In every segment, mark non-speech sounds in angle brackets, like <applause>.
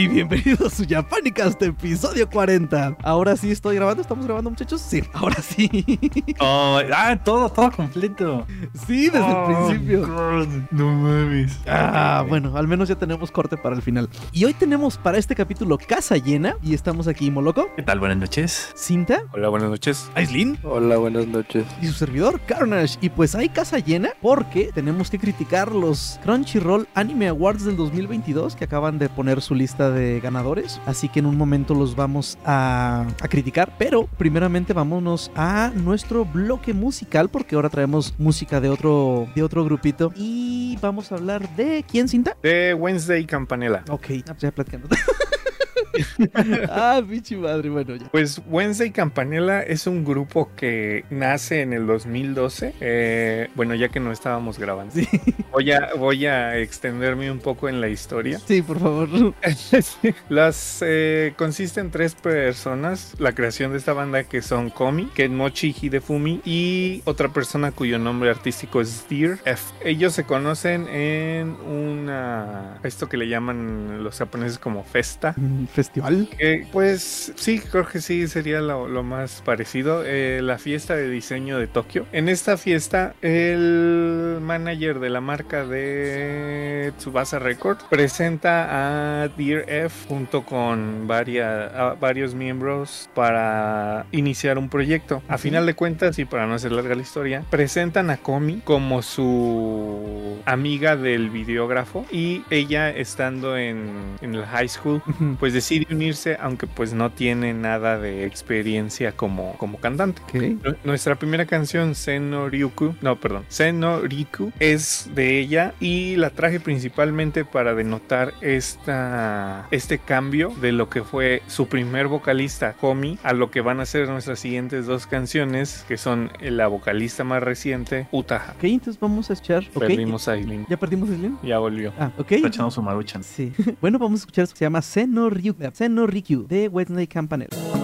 y bienvenidos a su Japanicast episodio 40. Ahora sí estoy grabando, ¿estamos grabando muchachos? Sí, ahora sí. <laughs> Oh, ah, todo, todo completo. Sí, desde Oh, el principio. God, no mames. Ah, bueno, al menos ya tenemos corte para el final. Y hoy tenemos para este capítulo casa llena y estamos aquí Moloco, ¿Qué tal? Buenas noches. Cinta, Hola, buenas noches. Aislin Hola, buenas noches. y su servidor Carnage. Y pues hay casa llena porque tenemos que criticar los Crunchyroll Anime Awards del 2022 que acaban de poner su lista de ganadores. Así que en un momento los vamos a, a criticar. Pero primeramente vámonos a nuestro bloque musical porque ahora traemos música de otro, de otro grupito. Y vamos a hablar de... ¿Quién, Cinta? De Wednesday Campanella. Ok, ya platicando. <laughs> <laughs> ah, pinche madre, bueno, ya. Pues Wednesday Campanella es un grupo que nace en el 2012. Eh, bueno, ya que no estábamos grabando. Sí, Voy, a, voy a extenderme un poco en la historia. sí, por favor. <laughs> Las eh, consiste en tres personas. La creación de esta banda que son Komi, Kenmochi Hidefumi y otra persona cuyo nombre artístico es Deer F. Ellos se conocen en una esto que le llaman los japoneses como festa. Mm, Festival. Que, pues sí, creo que sí sería lo, lo más parecido. eh, la fiesta de diseño de Tokio. En esta fiesta, el manager de la marca de Tsubasa Records presenta a Dear F junto con varias, a varios miembros para iniciar un proyecto. A final de cuentas, y para no hacer larga la historia, presentan a Komi como su amiga del videógrafo y ella estando en, en el high school pues decide unirse aunque pues no tiene nada de experiencia como, como cantante. Ok. Nu- Nuestra primera canción, Seno Ryuku, no, perdón, Seno Riku, es de ella y la traje principalmente para denotar esta, este cambio de lo que fue su primer vocalista, Komi, a lo que van a ser nuestras siguientes dos canciones, que son la vocalista más reciente, Utaha. Ok, entonces vamos a escuchar. Ok. Perdimos a Aileen. ¿Ya perdimos a Aileen? Ya volvió. Ah, ok. Está echando su maruchan. Sí. <laughs> bueno, vamos a escuchar. Se llama Seno Ryu. Seno Rikyu de Wednesday Campanella.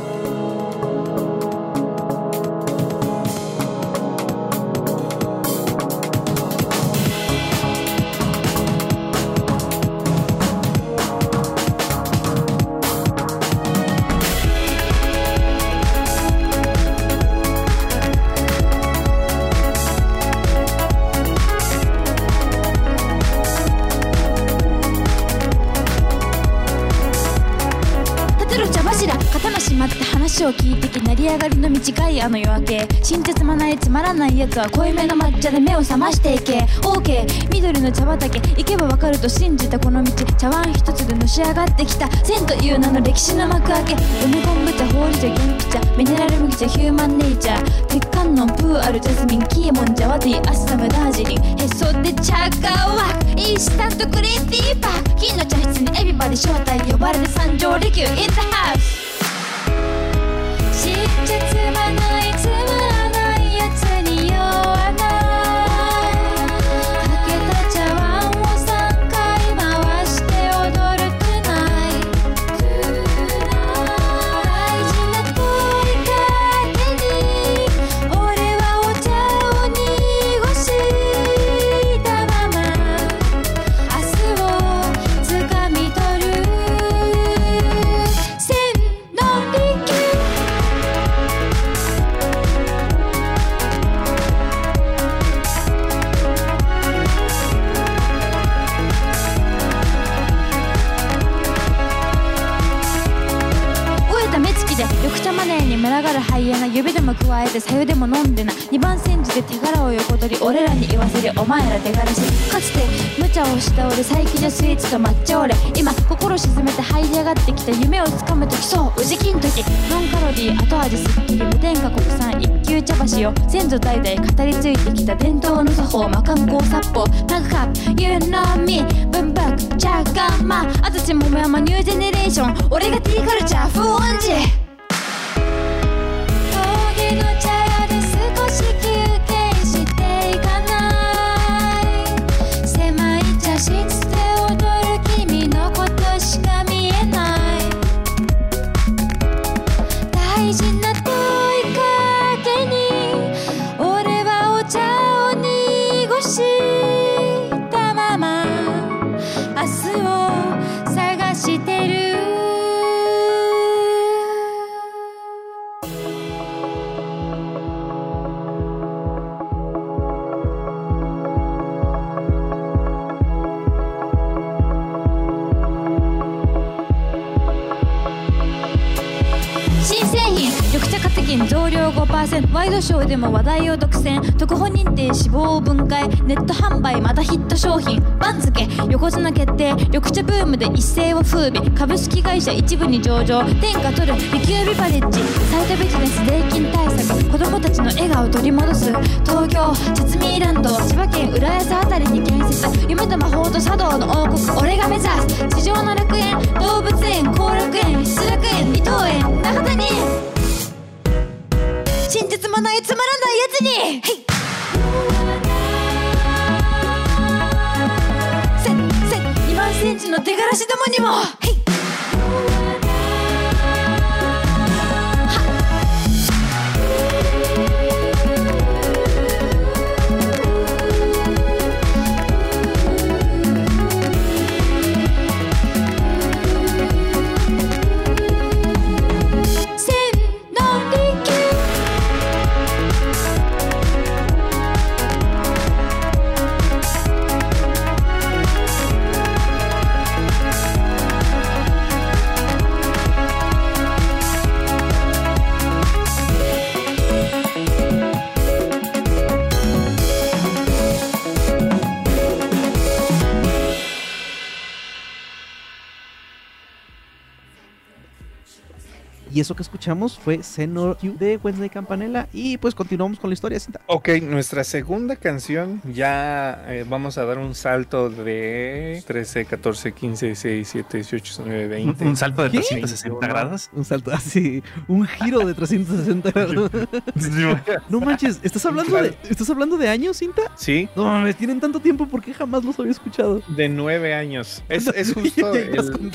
らないやつは濃いめの抹茶で目を覚ましていけ。OK 緑の茶畑。行けばわかると信じたこの道。茶碗一つでのし上がってきた。千という名の歴史の幕開け。梅昆布茶ほうじ茶元気茶。ミネラル麦茶ヒューマンネイチャー。鉄観音プーアルジャスミンキーモンジャワティアッサムダージリン。へそで茶化はインスタントグリーティーパー。金の茶室にエビバデ招待呼ばれて参上利休 in the house 知ってつまないも加えてさゆでも飲んでな。二番煎じで手柄を横取り。俺らに言わせる。お前ら手柄し。かつて無茶をした俺最近じゃスイーツと抹茶俺。今心沈めて這い上がってきた夢をつかむ時。そう宇治金時。ノンカロリー後味すっきり無添加国産。一級茶橋よ先祖代々語り継いできた伝統の作法魔漢光殺法。マグカップ。You know me 文爆ジャガンマ安土桃山ニュージェネレーション。俺が T カルチャー。不音痴でも話題を独占。特保認定脂肪分解。ネット販売またヒット商品。番付。横綱決定。緑茶ブームで一世を風靡。株式会社一部に上場。天下取る。リキュービバレッジ。サイトビジネス税金対策子供たちの笑顔を取り戻す。東京チャツミーランド千葉県浦安あたりに建設。夢と魔法と茶道の王国。俺が目指す。地上の楽園。動物園。後楽園。失楽園伊藤園中谷。実もないつまらないやつに。へいせせ2万センチの出がらしどもにも。へい Y eso que escuchamos fue Senor Q de Wednesday Campanella. Y pues continuamos con la historia, cinta. Ok, nuestra segunda canción ya eh, vamos a dar un salto de 13, 14, 15, 16, 17, 18, 19, Un, 20. un salto de ¿Qué? 360 grados. Un salto así, un giro de 360 <laughs> grados. No manches, ¿estás hablando de, ¿estás hablando de años, cinta? Sí, No mames, tienen tanto tiempo porque jamás los había escuchado. de nueve años. Es, es <laughs> justo el, un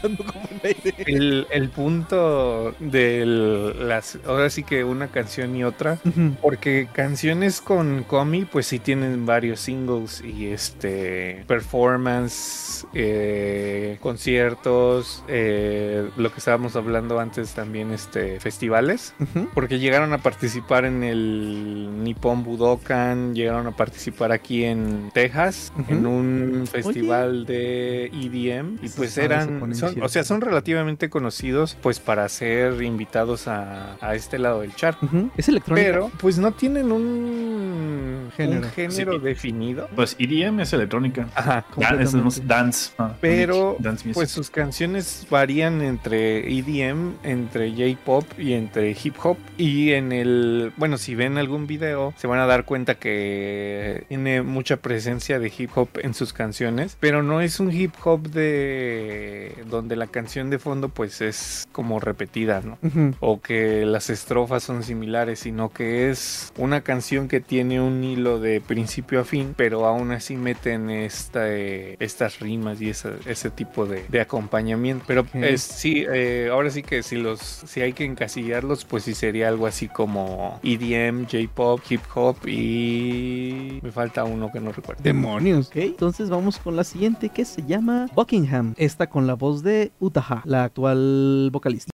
el- el punto de las... Ahora sí que una canción y otra. Porque canciones con Comi, pues sí tienen varios singles y este performance, eh, conciertos, eh, lo que estábamos hablando antes también, este festivales. Porque llegaron a participar en el Nippon Budokan, llegaron a participar aquí en Texas, en un festival de EDM. Y pues eran, son, o sea, son relativamente conocidos pues para ser invitados a, a este lado del charco. Ujú. Es electrónica. Pero, pues no tienen un Género. un género Sí. definido. Pues EDM es electrónica. Ajá. Dan- es dance. ah, Pero, dance music. pues sus canciones varían entre EDM, entre J-pop y entre hip hop. Y en el, bueno, si ven algún video, se van a dar cuenta que tiene mucha presencia de hip hop en sus canciones. Pero no es un hip hop de donde la canción de fondo, pues es como repetida, ¿no? O que las estrofas son similares, sino que es una canción que tiene un hilo de principio a fin, pero aún así meten esta, eh, estas rimas y esa- ese tipo de, de acompañamiento. Pero es, sí, eh, ahora sí que si los si hay que encasillarlos, pues sí sería algo así como EDM, J-pop, hip hop y me falta uno que no recuerdo. Demonios. Ok, entonces vamos con la siguiente que se llama Buckingham. Esta con la voz de Utaha, la actual vocalista.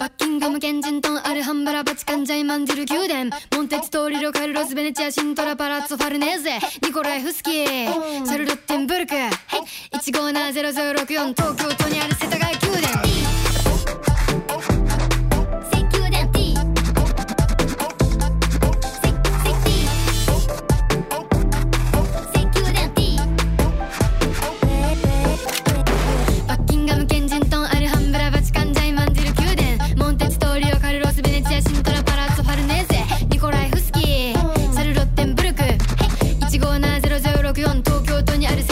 バッキンガムケンジントンアルハンバラバチカンジャイマンジル宮殿。モンテツトーリロカルロスベネチアシントラパラッツォファルネーゼ。ニコライフスキー。シャルロッテンブルク。1570064東京都にある世田谷宮殿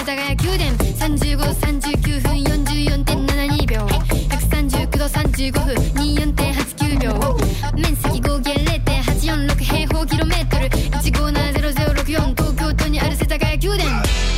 ヶ谷宮殿35度、39分44.72秒139度35分24.89秒面積合計0.846平方キロメートル1570064東京都にある世田谷宮殿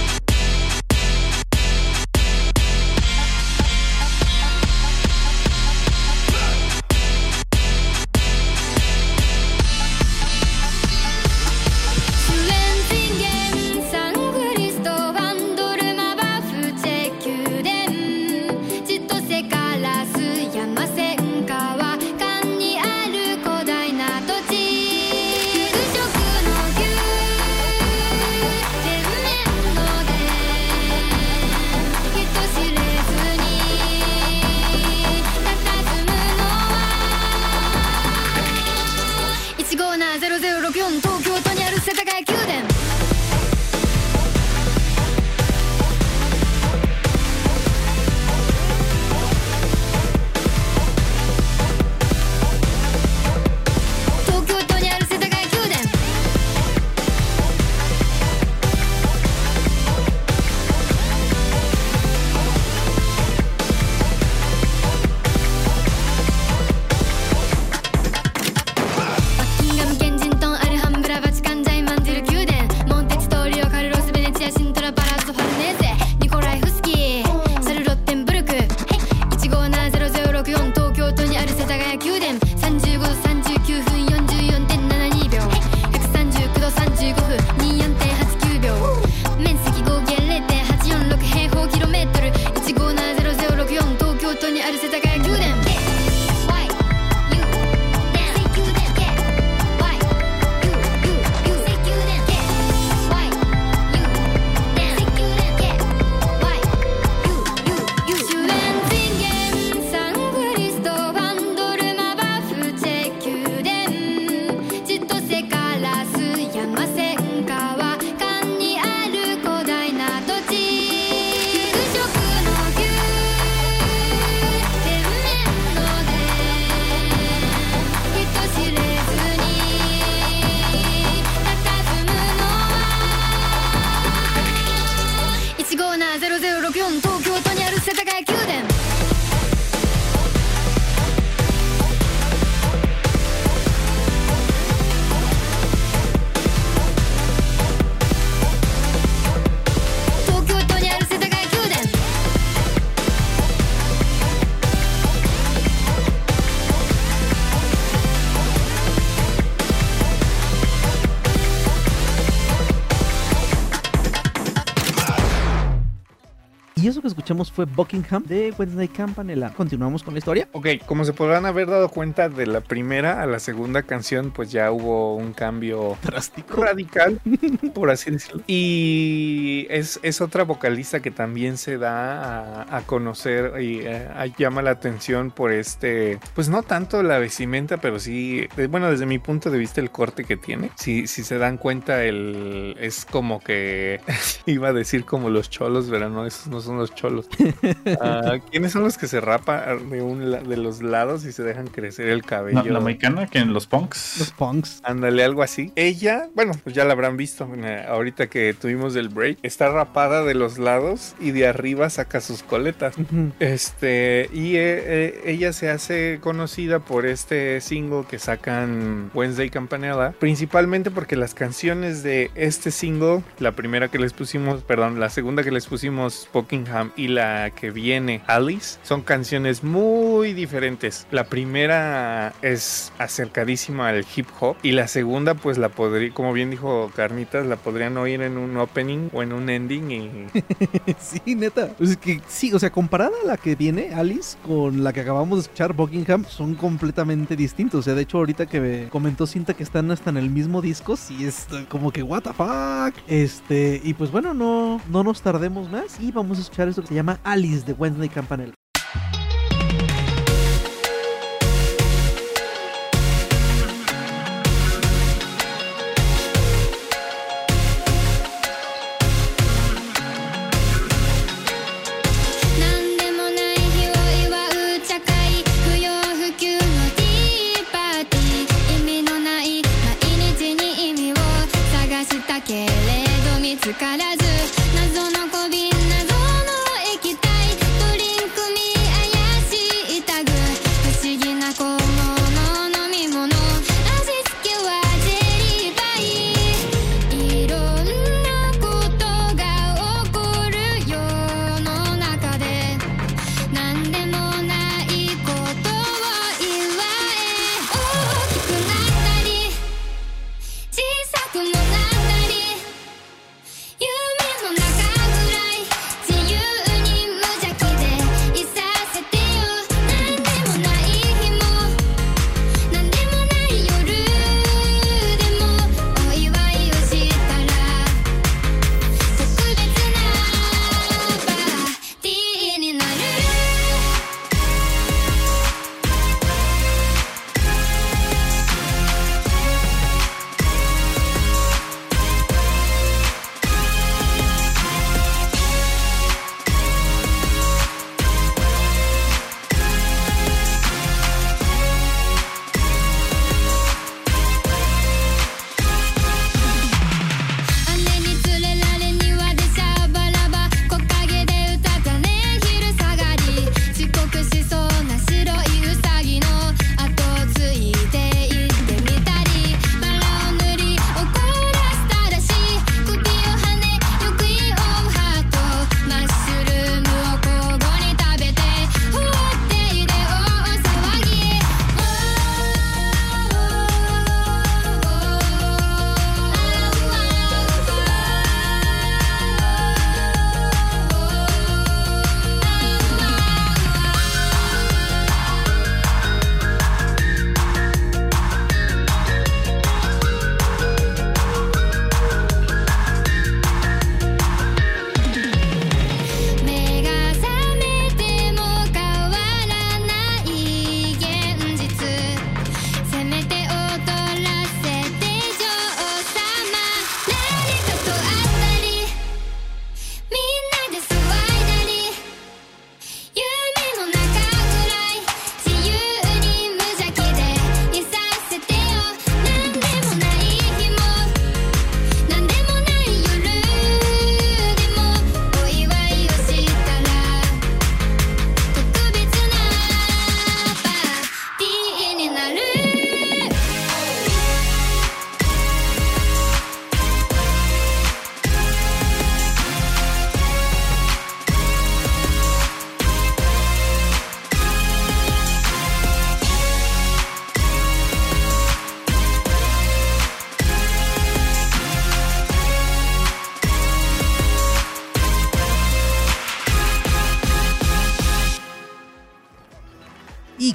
escuchamos fue Buckingham de Wednesday Campanella. Continuamos con la historia. Ok, como se podrán haber dado cuenta de la primera a la segunda canción, pues ya hubo un cambio Drástico. radical, <laughs> por así decirlo. Y es, es otra vocalista que también se da a, a conocer y eh, llama la atención por este, pues no tanto la vestimenta, pero sí, eh, bueno, desde mi punto de vista el corte que tiene. Si, si se dan cuenta, el, es como que, <laughs> iba a decir como los cholos, pero no, esos no son los cholos. <laughs> Ah, ¿Quiénes son los que se rapan de, un, la- de los lados y se dejan crecer el cabello? No, la mexicana que en los punks. Los punks. Ándale, algo así. Ella, bueno, pues ya la habrán visto eh, ahorita que tuvimos el break. Está rapada de los lados y de arriba saca sus coletas. Este, y eh, eh, ella se hace conocida por este single que sacan Wednesday Campanella, principalmente porque las canciones de este single, la primera que les pusimos, perdón, la segunda que les pusimos, Buckingham, y la que viene, Alice, son canciones muy diferentes. La primera es acercadísima al hip hop y la segunda, pues la podría, como bien dijo Carnitas, la podrían oír en un opening o en un ending y <laughs> sí, neta. Pues es que sí, o sea, comparada a la que viene, Alice, con la que acabamos de escuchar, Buckingham, son completamente distintos. O sea, de hecho, ahorita que me comentó Cinta que están hasta en el mismo disco, sí es como que, what the fuck. Este, y pues bueno, no, no nos tardemos más y vamos a escuchar esto se llama Alice de Wednesday Campanella.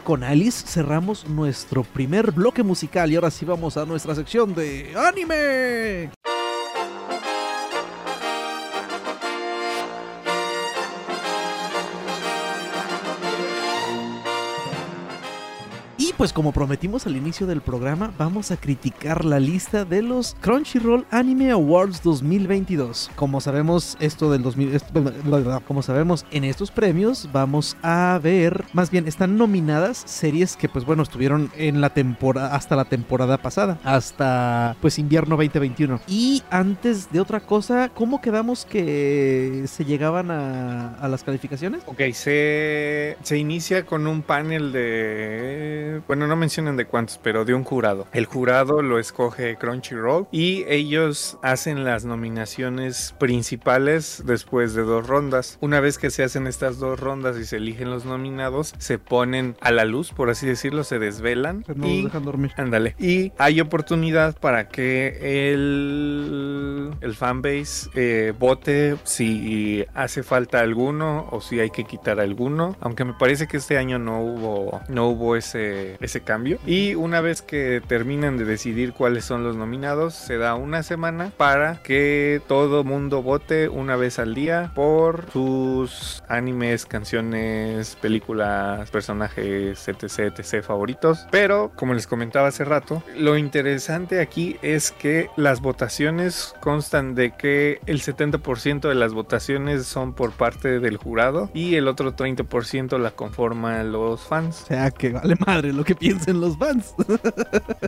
Con Alice cerramos nuestro primer bloque musical y ahora sí vamos a nuestra sección de anime. Pues como prometimos al inicio del programa, vamos a criticar la lista de los Crunchyroll Anime Awards 2022. Como sabemos, esto del 2000, esto- bla, bla, como sabemos, en estos premios vamos a ver, más bien están nominadas series que pues bueno, estuvieron en la temporada hasta la temporada pasada, hasta pues invierno 2021. Y antes de otra cosa, ¿cómo quedamos que se llegaban a, a las calificaciones? Ok, se, se inicia con un panel de... Bueno, no mencionan de cuántos, pero de un jurado. El jurado lo escoge Crunchyroll y ellos hacen las nominaciones principales después de dos rondas. Una vez que se hacen estas dos rondas y se eligen los nominados, se ponen a la luz, por así decirlo, se desvelan. No y dejan dormir. Ándale. Y hay oportunidad para que el, el fanbase eh, vote si hace falta alguno o si hay que quitar alguno. Aunque me parece que este año no hubo, no hubo ese, ese cambio. Y una vez que terminan de decidir cuáles son los nominados, se da una semana para que todo mundo vote una vez al día por sus animes, canciones, películas, personajes, etc, etc favoritos. Pero, como les comentaba hace rato, lo interesante aquí es que las votaciones constan de que el 70% de las votaciones son por parte del jurado y el otro 30% la conforman los fans. O sea, que vale madre lo que piensen los fans. <laughs>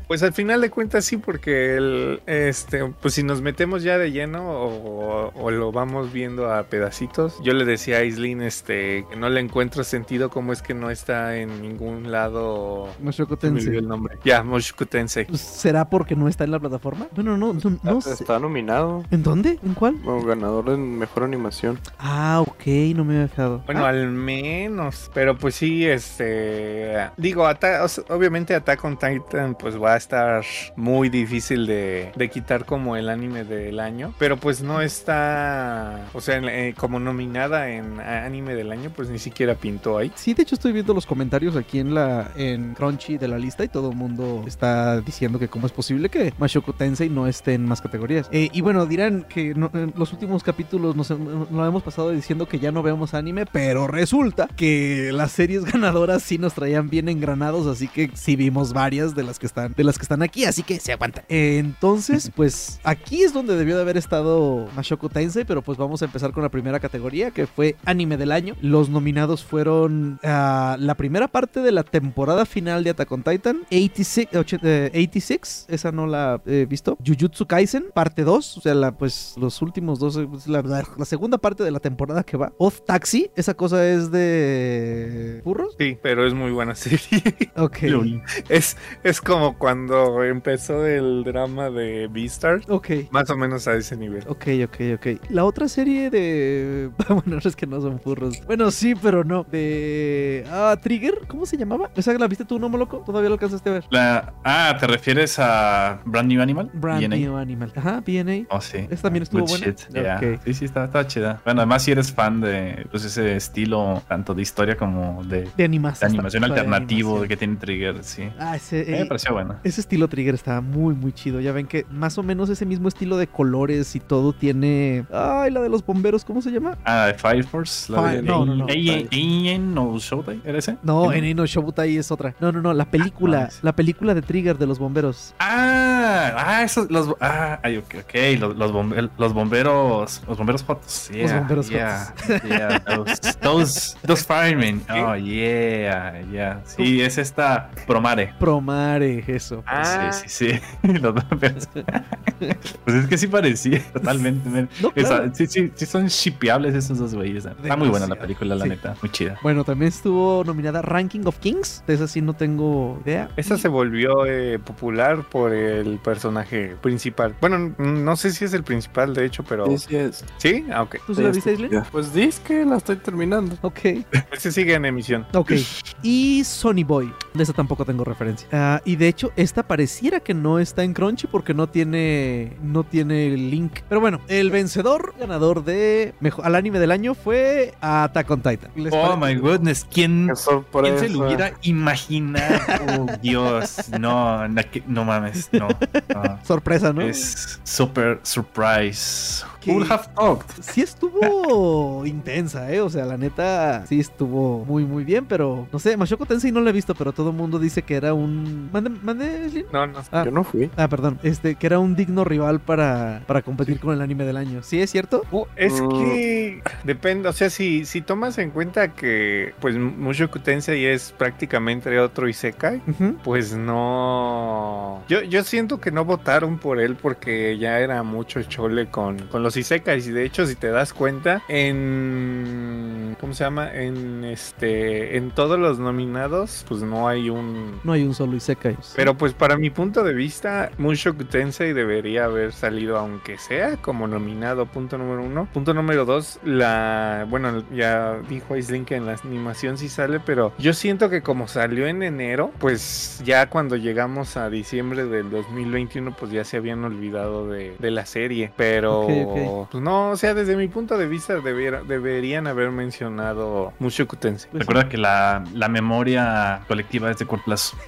Pues al final de cuentas sí, porque el, este, pues si nos metemos ya de lleno o, o lo vamos viendo a pedacitos, yo le decía a Islin este, que no le encuentro sentido cómo es que no está en ningún lado. Mushoku Se me olvidó Tensei. el nombre. Ya, Mushoku Tensei. Pues, ¿Será porque no está en la plataforma? Bueno, no, no, no sé. Está nominado ¿En dónde? ¿En cuál? como ganador en mejor animación. Ah, ok, no me había fijado. Bueno, Ah, al menos. Pero pues sí, este. Digo, Ata- obviamente Attack on Titan, pues va a estar muy difícil de, quitar como el anime del año. Pero pues no está. O sea, eh, como nominada en anime del año, pues ni siquiera pintó ahí. Sí, de hecho estoy viendo los comentarios aquí en la en Crunchy de la lista y todo el mundo está diciendo que cómo es posible que Mashoku Tensei no esté en más categorías. Eh, y bueno, dirán que en los últimos capítulos nos, nos hemos pasado diciendo que ya no vemos anime, pero resulta que las series <laughs> ganadoras sí nos traían bien engranados, así que sí vimos varias de las que están de las que están aquí, así que se aguanta. Entonces, <laughs> pues aquí es donde debió de haber estado Mashoku Tensei, pero pues vamos a empezar con la primera categoría que fue anime del año. Los nominados fueron ah, la primera parte de la temporada final de Attack on Titan, 86, ocho- eh, 86 esa no la he visto. Jujutsu Kaisen, parte 2, o sea, la, pues los últimos dos, pues, la, la- la segunda parte de la temporada que va. Off Taxi, esa cosa es de... ¿Burros? Sí, pero es muy buena serie. Ok. <laughs> es, es como cuando empezó el drama de Beastar. Ok. Más o menos a ese nivel. Ok, ok, ok. La otra serie de. <laughs> Bueno, no es que no son furros. Bueno, sí, pero no. De. Ah, Trigger. ¿Cómo se llamaba? ¿Esa la viste tú, no, loco? ¿Todavía lo alcanzaste a ver? La- ah, ¿te refieres a Brand New Animal? Brand BNA. New Animal. Ajá, BNA. Oh, sí. Esa también estuvo Good buena. shit, yeah. Sí, sí, está, está chida. Bueno, además si eres fan de pues, ese estilo, tanto de historia como de, de De animación. animación Está- alternativo de animación. que tiene Trigger, sí. Ah, ese. Me eh, pareció bueno. ese estilo Trigger está muy, muy chido. Ya ven que más o menos ese mismo estilo de colores y todo tiene. Ay, la de los bomberos, ¿cómo se llama? Ah, Fire Force. La Fire- de no, no, no. No Showtime, ¿era ese? No, ¿Sí, en no Shobutai es otra. No, no, no. La película. Ah, sí. la película de Trigger de los bomberos. Ah, ah, esos, los, ah, ay, ok, ok, los, los, bombe- los bomberos, los bomberos yeah, bomberos yeah, yeah, those, those, those firemen, <laughs> oh, yeah, yeah, sí, es esta Promare, Promare, eso. Ah. sí, sí, sí, <laughs> los bomberos, pues es que sí parecía, <laughs> totalmente. No, claro. Esa- sí, sí, sí son shipeables esos dos güeyes, está muy buena la película, la Sí. neta, muy chida. Bueno, también estuvo nominada Ranking of Kings. De esa sí no tengo idea. Esta se volvió eh, popular por el personaje principal. Bueno, no sé si es el principal, de hecho, pero. Sí, sí es. ¿Sí? Ah, ok. ¿Tú sí la viste. Pues dices que la estoy terminando. Ok, Este sigue en emisión. ok. Y Sonny Boy. De esa tampoco tengo referencia. Ah, y de hecho, esta pareciera que no está en Crunchy porque no tiene no tiene el link. Pero bueno, el vencedor ganador de mejor, al anime del año fue Attack on Titan. ¿Les Oh my goodness, ¿quién, quién se lo hubiera imaginado? <laughs> Oh, Dios, no, no, mames, no. no. <laughs> Sorpresa, ¿no? Es super surprise. Who would have thought? Sí estuvo <laughs> intensa, ¿eh? O sea, la neta, sí estuvo muy, muy bien, pero no sé, Mashoko Tensei no la he visto, pero todo el mundo dice que era un... ¿Mande, mande, Slim? No, no. Ah. Yo no fui. Ah, perdón, este, que era un digno rival para, para competir con el anime del año. ¿Sí es cierto? Uh, es Mm. que depende, o sea, si, si tomas en cuenta que pues Mushoku Tensei es prácticamente otro Isekai, Ujú. pues no... Yo, yo siento que no votaron por él porque ya era mucho chole con, con los Isekais y de hecho si te das cuenta en... ¿Cómo se llama? En este... En todos los nominados pues no hay un... No hay un solo Isekai. Pero pues para mi punto de vista, Mushoku Tensei debería haber salido aunque sea como nominado, punto número uno. Punto número dos, la... Bueno, ya dijo Aislinn que en la animación sí sale, pero yo siento que como salió en enero, pues ya cuando llegamos a diciembre del 2021, pues ya se habían olvidado de, de la serie. Pero, pues no, o sea, desde mi punto de vista debiera- deberían haber mencionado Mushoku Tensei. Pues Recuerda que la, la memoria colectiva es de corto plazo. <laughs>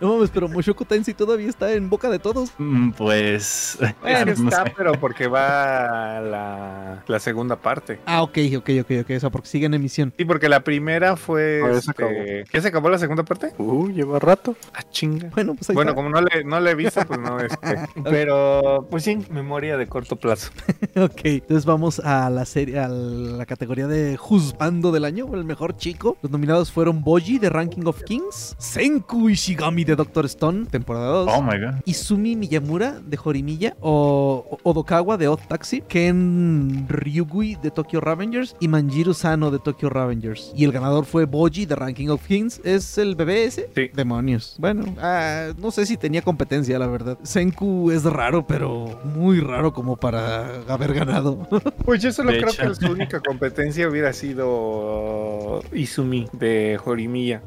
No mames, pero Mushoku Tensei todavía está en boca de todos. Mm, Pues. Bueno, no está, sé. pero porque va la, la segunda parte. Ah, ok, ok, ok, ok. O sea, porque sigue en emisión. Sí, porque la primera fue. Ah, ya se este, acabó. ¿Ya se acabó la segunda parte? Uh, lleva rato. Ah, chinga. Bueno, pues ahí Bueno, está. como no le, no le he visto, pues no, este. <laughs> Pero, pues sí, memoria de corto plazo. <laughs> Ok, entonces vamos a la serie, a la categoría de Juzbando del año, el mejor chico. Los nominados fueron Boji de Ranking of Kings, Senku Ishigami de Doctor Stone, temporada 2. Oh my god. Izumi Miyamura de Horimiya o Odokawa de Odd Taxi, Ken Ryugui de Tokyo Revengers y Manjiro Sano de Tokyo Revengers. Y el ganador fue Boji de Ranking of Kings. ¿Es el bebé ese? Sí. Demonios. Bueno, ah, no sé si tenía competencia, la verdad. Senku es raro, pero muy raro como para haber ganado. <laughs> Pues yo solo De creo hecho. que su única competencia hubiera sido Izumi de.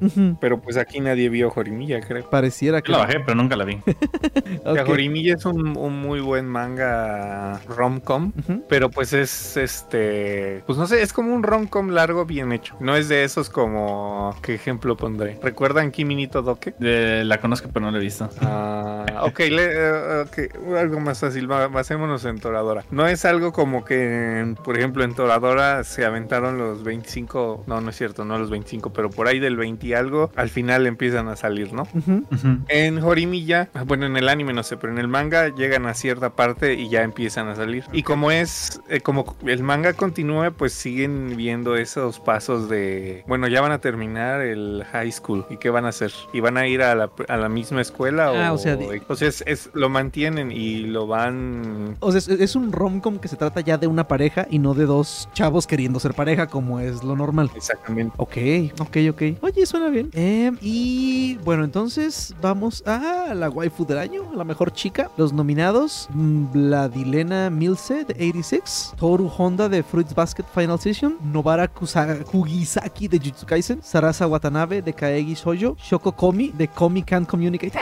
Ujú. Pero pues aquí nadie vio Horimiya, creo. Pareciera que. Yo la bajé, pero nunca la vi. <laughs> Horimiya es un, un muy buen manga rom-com. Pero pues es este. Pues no sé, es como un rom-com largo bien hecho. No es de esos como. ¿Qué ejemplo pondré? ¿Recuerdan Kiminito Doke? Eh, la conozco, pero no la he visto. Ah, ok, le- eh, ok, algo más fácil, ba- basémonos en Toradora. No es algo como que, por ejemplo, en Toradora se aventaron los 25, no, no es cierto, no los 25, pero por ahí del 20 y algo, al final empiezan a salir, ¿no? Ujú. Ujú. En Horimiya, ah, bueno, en el anime no sé, pero en el manga llegan a cierta parte y ya empiezan a salir. Y como es, eh, como el manga continúa, pues siguen viendo esos pasos de, bueno, ya van a terminar el high school y qué van a hacer. ¿Y van a ir a la, a la misma escuela? Ah, o, o sea, di- o sea, es, es- lo mantienen y lo van... O sea, es, es un romcom que se trata ya de una pareja y no de dos chavos queriendo ser pareja, como es lo normal. Exactamente. Ok, ok, ok. Oye, suena bien. Eh, y bueno, entonces vamos a la waifu del año, la mejor chica. Los nominados: mm, Vladilena Milse de 86, Toru Honda de Fruits Basket Final Season, Nobara Kusa- Kugisaki de Jujutsu Kaisen, Sarasa Watanabe de Kaegi Shoujo, Shoko Komi de Komi Can Communicate. Ko-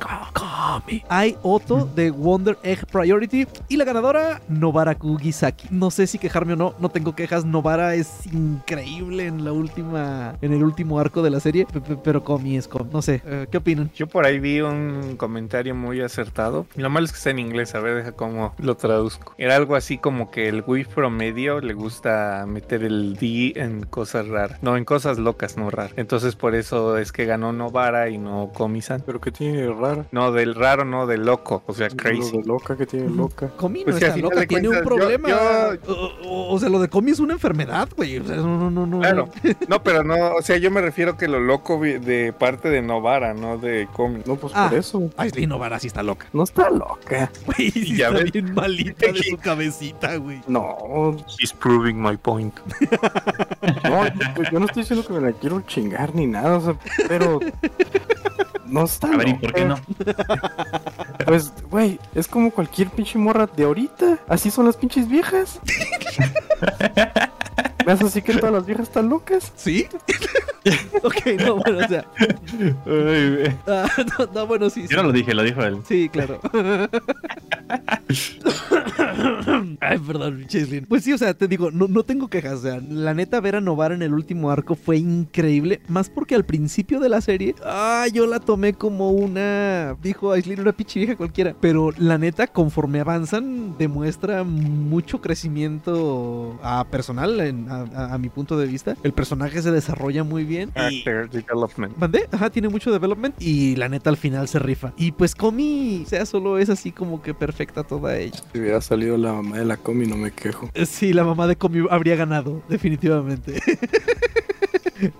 Komi. Ai Oto de Wonder Egg Priority. Y la ganadora, Nobara Kugisaki. No sé si quejarme o no, no tengo quejas. Nobara es increíble en la última, en el último arco de la serie. pe- pe- Pero Komi es Komi. No sé, eh, ¿qué opinan? Yo por ahí vi un comentario muy acertado. Lo malo es que está en inglés, a ver, deja cómo lo traduzco. Era algo así como que el Wii promedio le gusta meter el D en cosas raras. No, en cosas locas, no raras. Entonces por eso es que ganó Novara y no Komi-san. Pero que tiene de raro. No, del raro, no, del loco. O sea, crazy. Lo de loca que tiene loca. <laughs> Komi no Pues que está loca, tiene un cuentas, yo- problema. yo- O, o- o sea, lo de Komi es una enfermedad, güey. O sea, no, no, no, no. Claro. <laughs> No, pero no, o sea, yo me refiero que lo loco de parte de Novara, no de Komi. No, pues Ah. por eso. Aislinn Novara sí está loca. No está loca. Güey, sí Ya está ves. bien malita de su cabecita, güey. No, He's proving my point. <laughs> no, yo- yo no estoy diciendo que me la quiero chingar ni nada, o sea, pero no está A ver, ¿y por qué no? <laughs> Pues, güey, es como cualquier pinche morra de ahorita. Así son las pinches viejas. <laughs> ¿Me así que todas las viejas están locas? ¿Sí? <laughs> ok, no, bueno, o sea. Ay, ah, no, no, bueno, sí. sí. Yo no lo dije, lo dijo él. Sí, claro. <coughs> Ay, perdón, Chislin. Pues sí, o sea, te digo, no, no tengo quejas. O sea, la neta, ver a Novara en el último arco fue increíble. Más porque al principio de la serie, ah, yo la tomé como una. Dijo Aislinn, una pinche vieja cualquiera. Pero la neta, conforme avanzan, demuestra mucho crecimiento a personal, en- a, a- a mi punto de vista. El personaje se desarrolla muy bien. Y, Character development. ¿Mandé? Ajá, tiene mucho development y la neta al final se rifa. Y pues Comi, o sea, solo es así como que perfecta toda ella. Si hubiera salido la mamá de la comi, no me quejo. Sí, la mamá de Comi habría ganado, definitivamente. <laughs>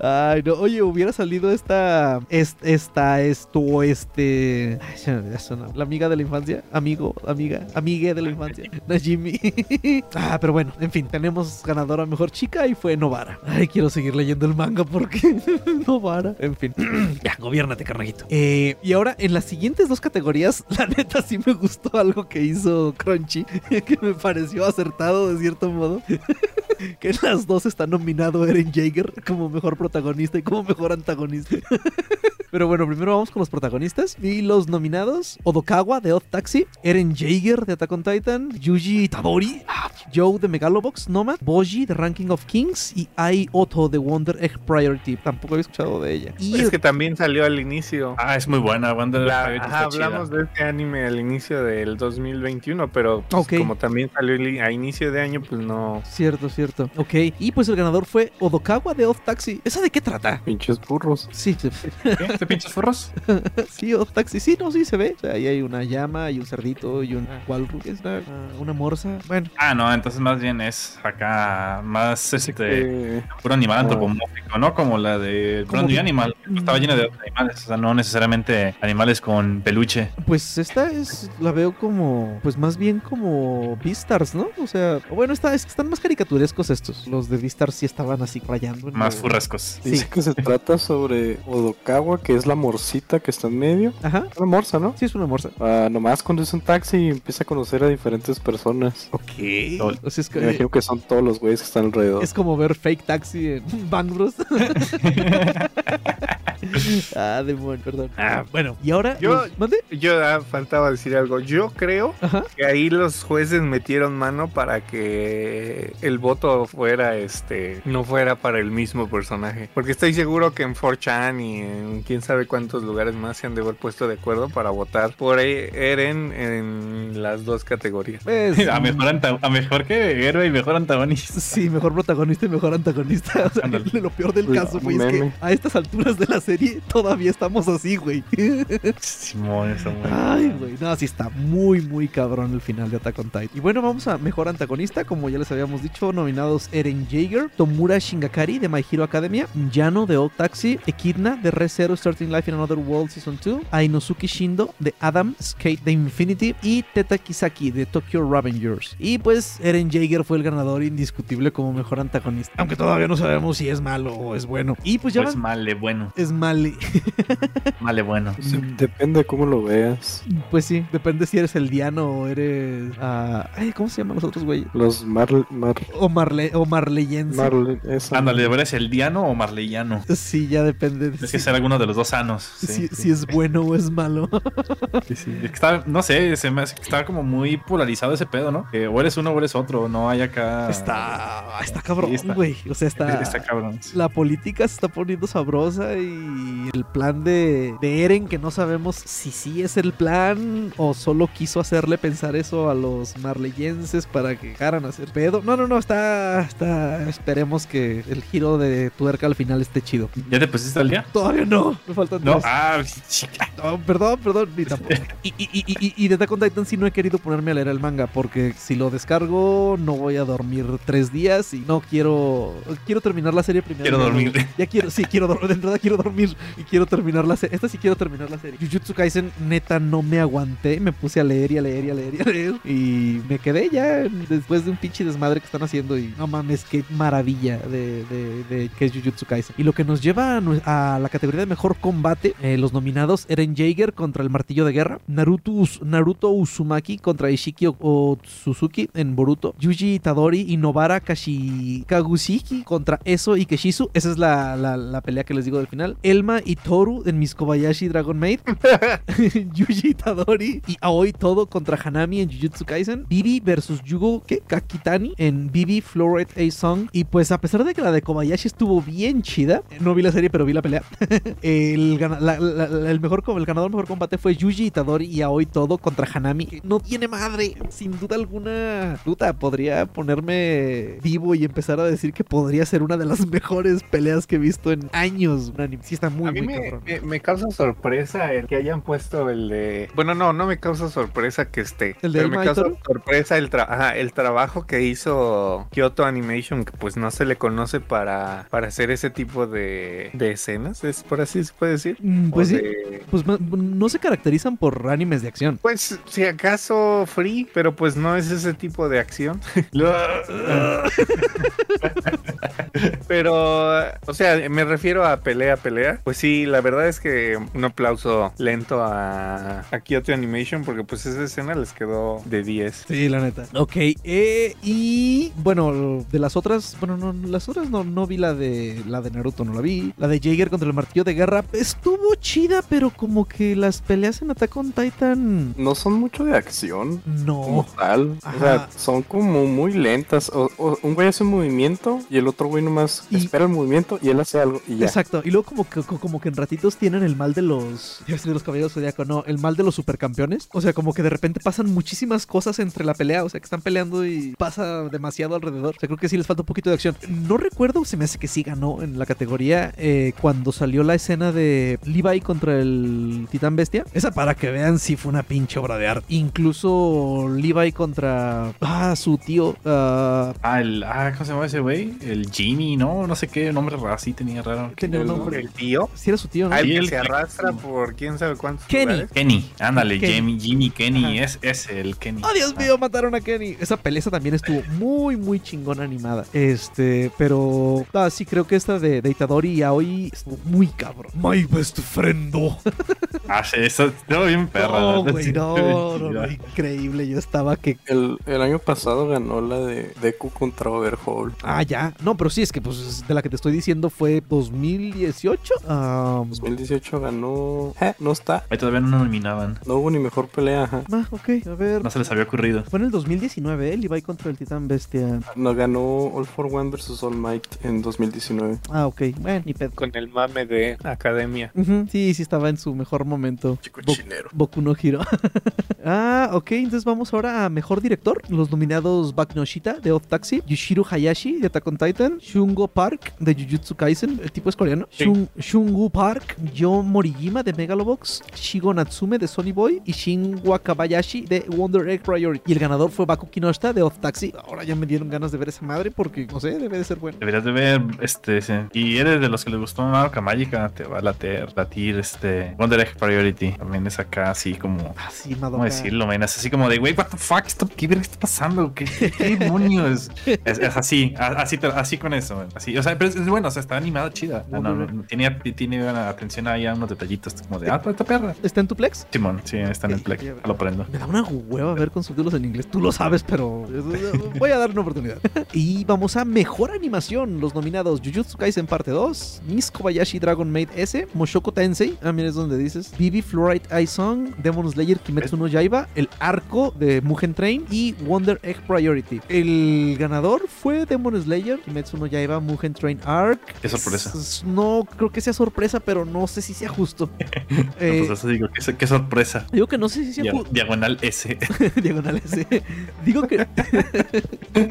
Ay, no, oye, hubiera salido esta, es- esta, esto, este, ay, la amiga de la infancia, amigo, amiga, amigue de la infancia, <laughs> Najimi. ah, pero bueno, en fin, tenemos ganadora mejor chica y fue Novara. Ay, quiero seguir leyendo el manga porque <laughs> Novara, en fin. <clears throat> ya, gobiernate, carnajito. Eh, y ahora, en las siguientes dos categorías, <laughs> la neta sí me gustó algo que hizo Crunchy, que me pareció acertado de cierto modo. que en las dos está nominado Eren Jaeger como mejor protagonista y como mejor antagonista. <laughs> Pero bueno, primero vamos con los protagonistas. Y los nominados: Odokawa de Odd Taxi, Eren Jaeger de Attack on Titan, Yuji Tadori, Joe de Megalobox, Nomad, Boji de Ranking of Kings y Ai Otto de Wonder Egg Priority. Tampoco había escuchado de ella. Y Es que también salió al inicio. Ah, es muy buena. Wonder La- ajá, chida. hablamos de este anime al inicio del 2021, pero pues, como también salió a inicio de año, pues no. Cierto, cierto. Ok. Y pues el ganador fue Odokawa de Odd Taxi. ¿Esa de qué trata? Pinches burros. Sí, <laughs> sí, ¿Qué? ¿Te pinches furros? sí, Odd Taxi. Sí, no, sí se ve. O sea, ahí hay una llama y un cerdito y una cualru. ¿Qué es una, una morsa? Bueno, Ah, no, entonces más bien es acá más este Eh, puro animal Ah. antropomórfico, ¿no? Como la de Brand Animal. Estaba llena de otros animales, o sea, no necesariamente animales con peluche. pues esta es, la veo como, pues más bien como Beastars, ¿no? O sea, bueno, está, es que están más caricaturescos estos. Los de Beastars sí estaban así rayando. en Más lo- dice que se trata sobre Odokawa, que es la morcita que está en medio. Ajá. Una morsa, ¿no? Sí, es una morsa. Ah, nomás conduce un taxi y empieza a conocer a diferentes personas. Ok. Lol. O sea, es, Me imagino que son todos los güeyes que están alrededor. es como ver Fake Taxi en <laughs> Bang Bros. <laughs> <laughs> ah, demonio, perdón. Ah, bueno. Y ahora, Yo- ¿mande? Yo ah, faltaba decir algo. Yo creo Ajá. que ahí los jueces metieron mano para que el voto fuera este no fuera para el mismo personaje. Porque estoy seguro que en 4chan y en quién sabe cuántos lugares más se han de haber puesto de acuerdo para votar por E- Eren en las dos categorías. Pues, A mejor, a mejor que héroe y mejor antagonista. Sí, mejor protagonista y mejor antagonista. <laughs> O sea, Ándale. lo peor del Uy, caso, güey, es que a estas alturas de la serie todavía estamos así, güey. Simón, está muy Ay, güey. No, sí está muy, muy cabrón el final de Attack on Titan. Y bueno, vamos a mejor antagonista. Como ya les habíamos dicho, nominados Eren Jaeger, Tomura Shingakari de My Hero Academia, Yano de Old Taxi, Echidna de Re Zero Starting Life in Another World Season 2, Ainosuke Shindo de Adam Skate de Infinity y Teta Kisaki de Tokyo Revengers. Y pues Eren Jaeger fue el ganador indiscutible como mejor antagonista. Aunque todavía no sabemos si es malo o es bueno. Y pues ya Pues van- male bueno, Es male. <laughs> male bueno. Depende de cómo lo veas. Pues sí, depende si eres el Diano o eres. ah, ay, ¿Cómo se llaman los otros güeyes? Los Mar... Mar... O, Marle o Marleyense. Marle... esa- Ándale, ¿eres el diano o marleyano? Sí, ya depende. de Es si, que ser alguno de los dos sanos. si- Sí, si es bueno o es malo. <laughs> Sí, sí. Es que está, no sé, se me hace que está como muy polarizado ese pedo, ¿no? Que o eres uno o eres otro, no hay acá. Está. Está cabrón, Sí, está- güey. O sea, está. Está cabrón. La política se está poniendo sabrosa y el plan de, de Eren, que no sabemos si sí es el plan o solo quiso hacerle pensar eso a los marleyenses para que dejaran hacer pedo. No, no, no, está, está. Esperemos que el giro de tuerca al final esté chido. ¿Ya te pusiste al día? Todavía no, me faltan No, tres. ah, chica. No, perdón, perdón, ni tampoco. <laughs> Y, y, y, y, Titan sí no he querido ponerme a leer el manga porque si lo descargo no voy a dormir tres días y no quiero quiero terminar la serie primero. Quiero dormir. Ya quiero, sí, quiero dormir. De entrada quiero dormir. Y quiero terminar la serie. Esta sí quiero terminar la serie. Jujutsu Kaisen, neta, no me aguanté. Me puse a leer y a leer y a leer y a leer. Y me quedé ya después de un pinche desmadre que están haciendo. Y no mames, qué maravilla de, de, de que es Jujutsu Kaisen. Y lo que nos lleva a, la categoría de mejor combate, eh, los nominados Eren Jaeger contra el martillo de guerra, Naruto, Naruto Uzumaki contra Ishiki O- Otsutsuki en Boruto, Yuji Itadori y Nobara Kashi Kagushiki contra Eso y Keshizu. Esa es la, la, la pelea que les digo del final. Elma y Toru en Miss Kobayashi Dragon Maid. <laughs> <laughs> Yuji Itadori y Aoi Todo contra Hanami en Jujutsu Kaisen. Bibi versus Yugo ¿qué? Kakitani en Bibi Fluorite A Song. Y pues a pesar de que la de Kobayashi estuvo bien chida, no vi la serie pero vi la pelea. <laughs> el, la- la- la- el mejor el ganador mejor combate fue Yuji Itadori y Aoi Todo contra Hanami. que No tiene madre, sin duda alguna. Puta, podría ponerme vivo y empezar a decir que podría ser una de las mejores peleas que he visto en años. Un anime. Sí, está muy, a mí muy me, cabrón. me- me causa sorpresa el que hayan puesto el de. Bueno, no, no me causa sorpresa que esté. ¿El de pero me causa sorpresa el, tra- ajá, el trabajo que hizo Kyoto Animation, que pues no se le conoce para, para hacer ese tipo de, de escenas, es por así se puede decir. Mm, O Pues sí. de- Pues no se caracterizan por animes de acción. Pues si acaso free, pero pues no es ese tipo de acción. <laughs> <laughs> Pero, o sea, me refiero a pelea, pelea. Pues sí, la verdad es que un aplauso lento a, a Kyoto Animation porque pues esa escena les quedó de 10. Sí, la neta. Ok, eh, y bueno, de las otras, bueno, no, las otras no, no vi la de la de Naruto, no la vi. La de Jaeger contra el martillo de guerra estuvo chida, pero como que las peleas en Attack on Titan No son mucho de acción. Como no. tal, Ajá. o sea, son como muy lentas. O, o un güey hace un movimiento y el otro güey nomás Y- espera el movimiento y él hace algo y ya. Exacto, y luego como que, como que en ratitos tienen el mal de los... De los caballeros zodiaco, no, el mal de los supercampeones. O sea, como que de repente pasan muchísimas cosas entre la pelea, o sea, que están peleando y pasa demasiado alrededor. O sea, creo que sí les falta un poquito de acción. No recuerdo, se me hace que sí ganó en la categoría eh, cuando salió la escena de Levi contra el Titán Bestia. Esa para que vean sí fue una pinche obra de arte. Incluso Levi contra... Ah, su tío... ah, Ah, el, ah, ¿cómo se llama ese güey? El Jimmy, ¿no? No sé qué nombre así tenía raro. tenía un nombre. El tío, Sí era su tío, ¿no? al Sí, que el se que- arrastra por quién sabe cuántos Kenny. lugares. Kenny, ándale, Kenny. Jimmy, Jimmy Kenny, Ajá. es ese, el Kenny. ¡Oh, Dios mío! Mataron a Kenny. Esa pelea esa también estuvo muy, muy chingona animada. Este, pero. Ah, sí, creo que esta de, de Itadori y Aoi estuvo muy cabrón. My best friendo. Ah, sí, eso estuvo bien perra. No, güey, no, no, increíble. Yo estaba que. El, el año pasado ganó la de Deku contra Overhaul. Ah, ya. No, pero sí, es que pues de la que te estoy diciendo fue 2018. Ah, 2018 ganó. Eh, no está. Ahí todavía no nos nominaban. No hubo ni mejor pelea. ajá. ah, ok, a ver. No se les había ocurrido. Fue en el 2019, ¿eh? Levi contra el Titán Bestia. No ganó All for One vs All Might en 2019. Ah, ok. Bueno, ni pedo. Con el mame de academia. Sí, sí estaba en su mejor momento. Chico Bo- chinero. Boku no Hero. <laughs> ah, ok, entonces vamos ahora a mejor director. Los nominados Bak no Shita de Off Taxi, Yushiro Hayashi de Attack on Titan, Shungo Park de Jujutsu Kaisen, el tipo es coreano, Sí. Shun- Shungu Park, Yo Moriyama de Megalobox, Shigo Natsume de Sony Boy y Shin Wakabayashi de Wonder Egg Priority. Y el ganador fue Baku Kinoshita de Off Taxi. Ahora ya me dieron ganas de ver esa madre porque, no sé, debe de ser bueno. Deberías de ver, este, sí. y eres de los que les gustó Madoka Mágica, te va a latir, latir, este, Wonder Egg Priority. También es acá así como, Ah, sí, ¿cómo decirlo, man? Es así como de, güey, what the fuck, Esto- ¿qué verga está pasando? ¿Qué, qué, <laughs> demonios? es, es así, así, así con eso, man. Así, o sea, pero es, es bueno, o sea, está animada chida. No, no, no, tiene, tiene atención ahí a unos detallitos como de, ah, esta perra. ¿Está en tu Plex? Simón, sí, está en el Plex, lo prendo. Me da una hueva ver con subtítulos en inglés. Tú lo sabes, pero voy a dar una oportunidad. y vamos a mejor animación. Los nominados: Jujutsu Kaisen Parte 2, Miss Kobayashi Dragon Maid S, Moshoko Tensei. Ah, mira, es donde dices. Bibi Fluorite Eye Song, Demon Slayer Kimetsu no Yaiba, el arco de Mugen Train y Wonder Egg Priority. El ganador fue Demon Slayer, Kimetsu no Yaiba, Mugen Train Arc. Qué sorpresa. No creo que sea sorpresa, pero no sé si sea justo. <laughs> Eh, Entonces, eso digo, qué, qué sorpresa. digo que no sé si sea justo. <laughs> Diagonal S. Diagonales. sí. Digo que. digo, <laughs>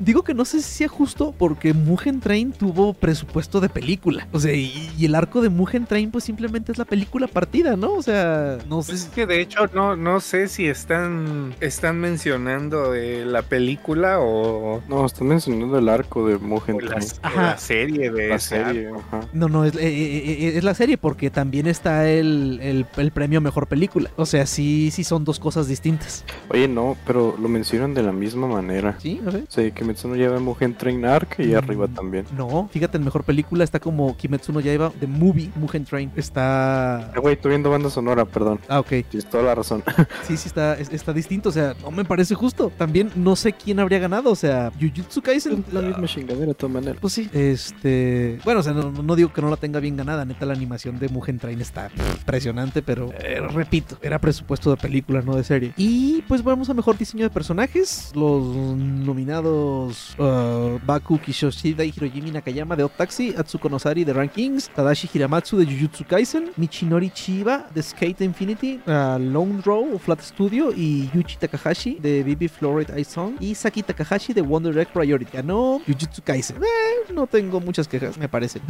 digo que no sé si sea justo porque Mugen Train tuvo presupuesto de película. O sea, y, y el arco de Mugen Train, pues simplemente es la película partida, ¿no? O sea, no sé. Pues si- es que de hecho no, no sé si están, están mencionando eh, la película o, No, están mencionando el arco de Mugen la, Train. Ajá. la serie de La ese serie, arco. ajá. No, No, no, es, eh, eh, eh, es la serie porque también está el, el, el premio mejor película. O sea, sí, sí son dos cosas distintas. Oye, no, pero lo mencionan de la misma manera. ¿Sí? A ver. O sea, que Metsuno lleva Mugen Train Arc y Mm. arriba también. No, fíjate, en mejor película está como Kimetsu no Yaiba The Movie, Mugen Train. Está... Güey, estoy viendo banda sonora, perdón. Ah, ok. Tienes toda la razón. <laughs> Sí, sí, está, es- está distinto. O sea, no me parece justo. También no sé quién habría ganado. O sea, Jujutsu Kaisen... la misma chingadera de todas maneras. Pues sí, este. Bueno, o sea, no, no digo que no la tenga bien ganada. Neta, la animación de Mugen Train está impresionante, pero eh, repito, era presupuesto de película, no de serie. Y pues vamos a mejor diseño de personajes. Los nominados: uh, Baku Kishoshida y Hirojimi Nakayama de Odd Taxi, Atsuko Nozari de Rankings, Tadashi Hiramatsu de Jujutsu Kaisen, Michinori Chiba de Skate Infinity, uh, Lone Row Flat Studio y Yuchi Takahashi de BB Fluoride Ice Song y Saki Takahashi de Wonder Egg Priority. Ganó Jujutsu Kaisen. Eh, no tengo muchas quejas, me parece.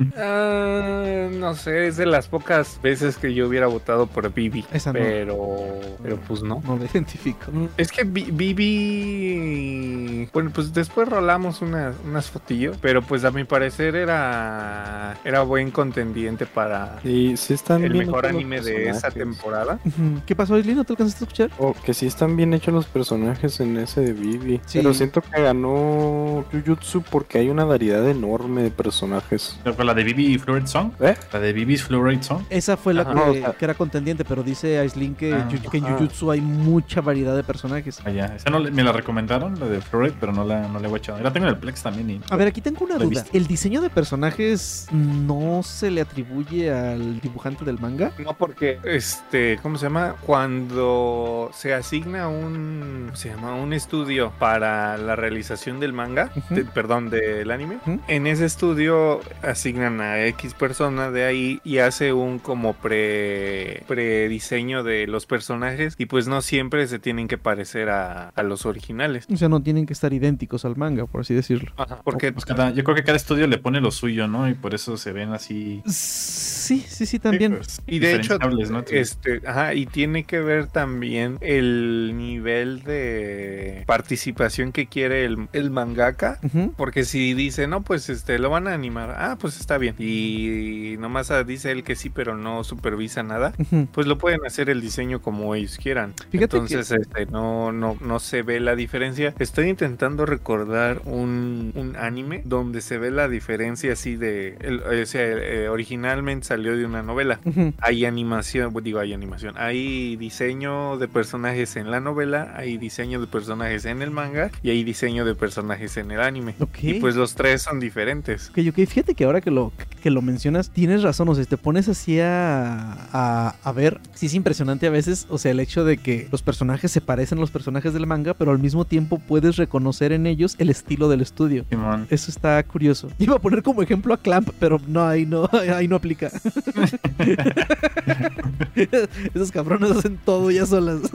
Ah, no sé, es de las pocas veces que yo hubiera votado por Bibi. Esa no. Pero, pero pues no. No lo identifico. Es que Bi- Bibi. Bueno, pues después rolamos unas, unas fotillos. Pero pues a mi parecer era. Era buen contendiente para Y sí están el bien mejor anime de esa temporada. ¿Qué pasó, Aislinn? ¿No te alcanzaste a escuchar? Oh, que sí están bien hechos los personajes en ese de Vivi. Sí. Pero siento que ganó Jujutsu porque hay una variedad enorme de personajes. Que la de Bibi Fluoride Song. ¿Eh? La de Bibi's Fluoride Song. Esa fue la Ajá. que, No, o sea- que era contendiente, pero dice Aislinn que, Ah, que en ajá. Jujutsu hay mucha variedad de personajes. Allá. Esa no le- me la recomendaron, la de Fluoride, pero no la, no la he echado. La tengo en el Plex también. Y... A ver, aquí tengo una ¿La duda. ¿El diseño de personajes no se le atribuye al dibujante del manga? No, porque, este, ¿cómo se llama? Cuando se asigna un, ¿cómo se llama? Un estudio para la realización del manga, de- perdón, del anime, en ese estudio asignan a X persona de ahí y hace un como pre, prediseño de los personajes y pues no siempre se tienen que parecer a, a los originales. O sea, no tienen que estar idénticos al manga, por así decirlo. Porque Pues cada- yo creo que cada estudio le pone lo suyo, ¿no? Y por eso se ven así. Sí, sí, sí, también. pues, Y de hecho, ¿no? este, ajá, y tiene que ver también el nivel de participación que quiere el, el mangaka. Porque si dice, no, pues este, lo van a animar, ah, pues está bien. Y nomás dice él que sí, pero no supervisa nada. Pues lo pueden hacer el diseño como ellos quieran. Fíjate Entonces, este, no, no, no se ve la diferencia. Estoy intentando recordar un, un anime donde se ve la diferencia así de. el- o sea, eh, originalmente salió de una novela. Hay animación, digo, hay animación. Hay diseño de personajes en la novela, hay diseño de personajes en el manga y hay diseño de personajes en el anime. Ok. Y pues los tres son diferentes. Ok, ok, fíjate que ahora que lo, que lo mencionas, tienes razón, o sea, te pones así a, a, a ver, sí es impresionante a veces, o sea, el hecho de que los personajes se parecen a los personajes del manga, pero al mismo tiempo puedes reconocer en ellos el estilo del estudio. Simón. Eso está curioso. Iba a poner como ejemplo a Clamp, pero no, ahí no, <laughs> ahí no aplica. <laughs> Esos cabrones hacen todo ya solas. <laughs>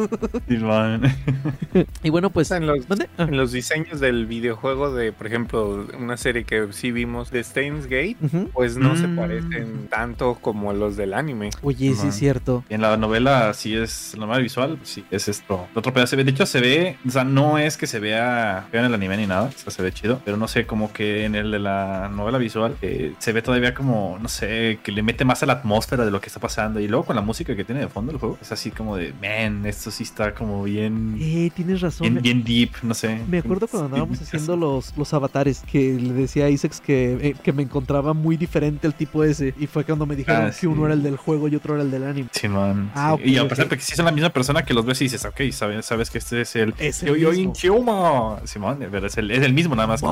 Y bueno, pues... En los, ¿Dónde? Ah, en los diseños del videojuego de, por ejemplo, una serie que sí vimos de Steins Gate, pues no se Mm. parecen tanto como los del anime. Oye, sí es cierto. Y en la novela sí es la novela visual, sí, es esto. Otro pedazo. De hecho, se ve, o sea, no es que se vea feo en el anime ni nada, o sea, se ve chido, pero no sé, como que en el de la novela visual eh, se ve todavía como, no sé, que le mete más a la atmósfera de lo que está pasando. Y luego con la música que tiene de fondo el juego, es así como de, man, esto sí está como bien, Eh, tienes razón. bien, bien deep, no sé. Me acuerdo cuando andábamos <laughs> Sí, haciendo los, los avatares que le decía a Isaacs que, eh, que me encontraba muy diferente al tipo ese. Y fue cuando me dijeron Ah, que uno sí. era el del juego y otro era el del anime. Simón. Ah, sí. Y a pesar de que sí son la misma persona que los ves y dices, ok, sabes, sabes que este es el. Es el Yo, yo, mismo. Inkyoma. Simón, pero es el, es el mismo nada más. <laughs>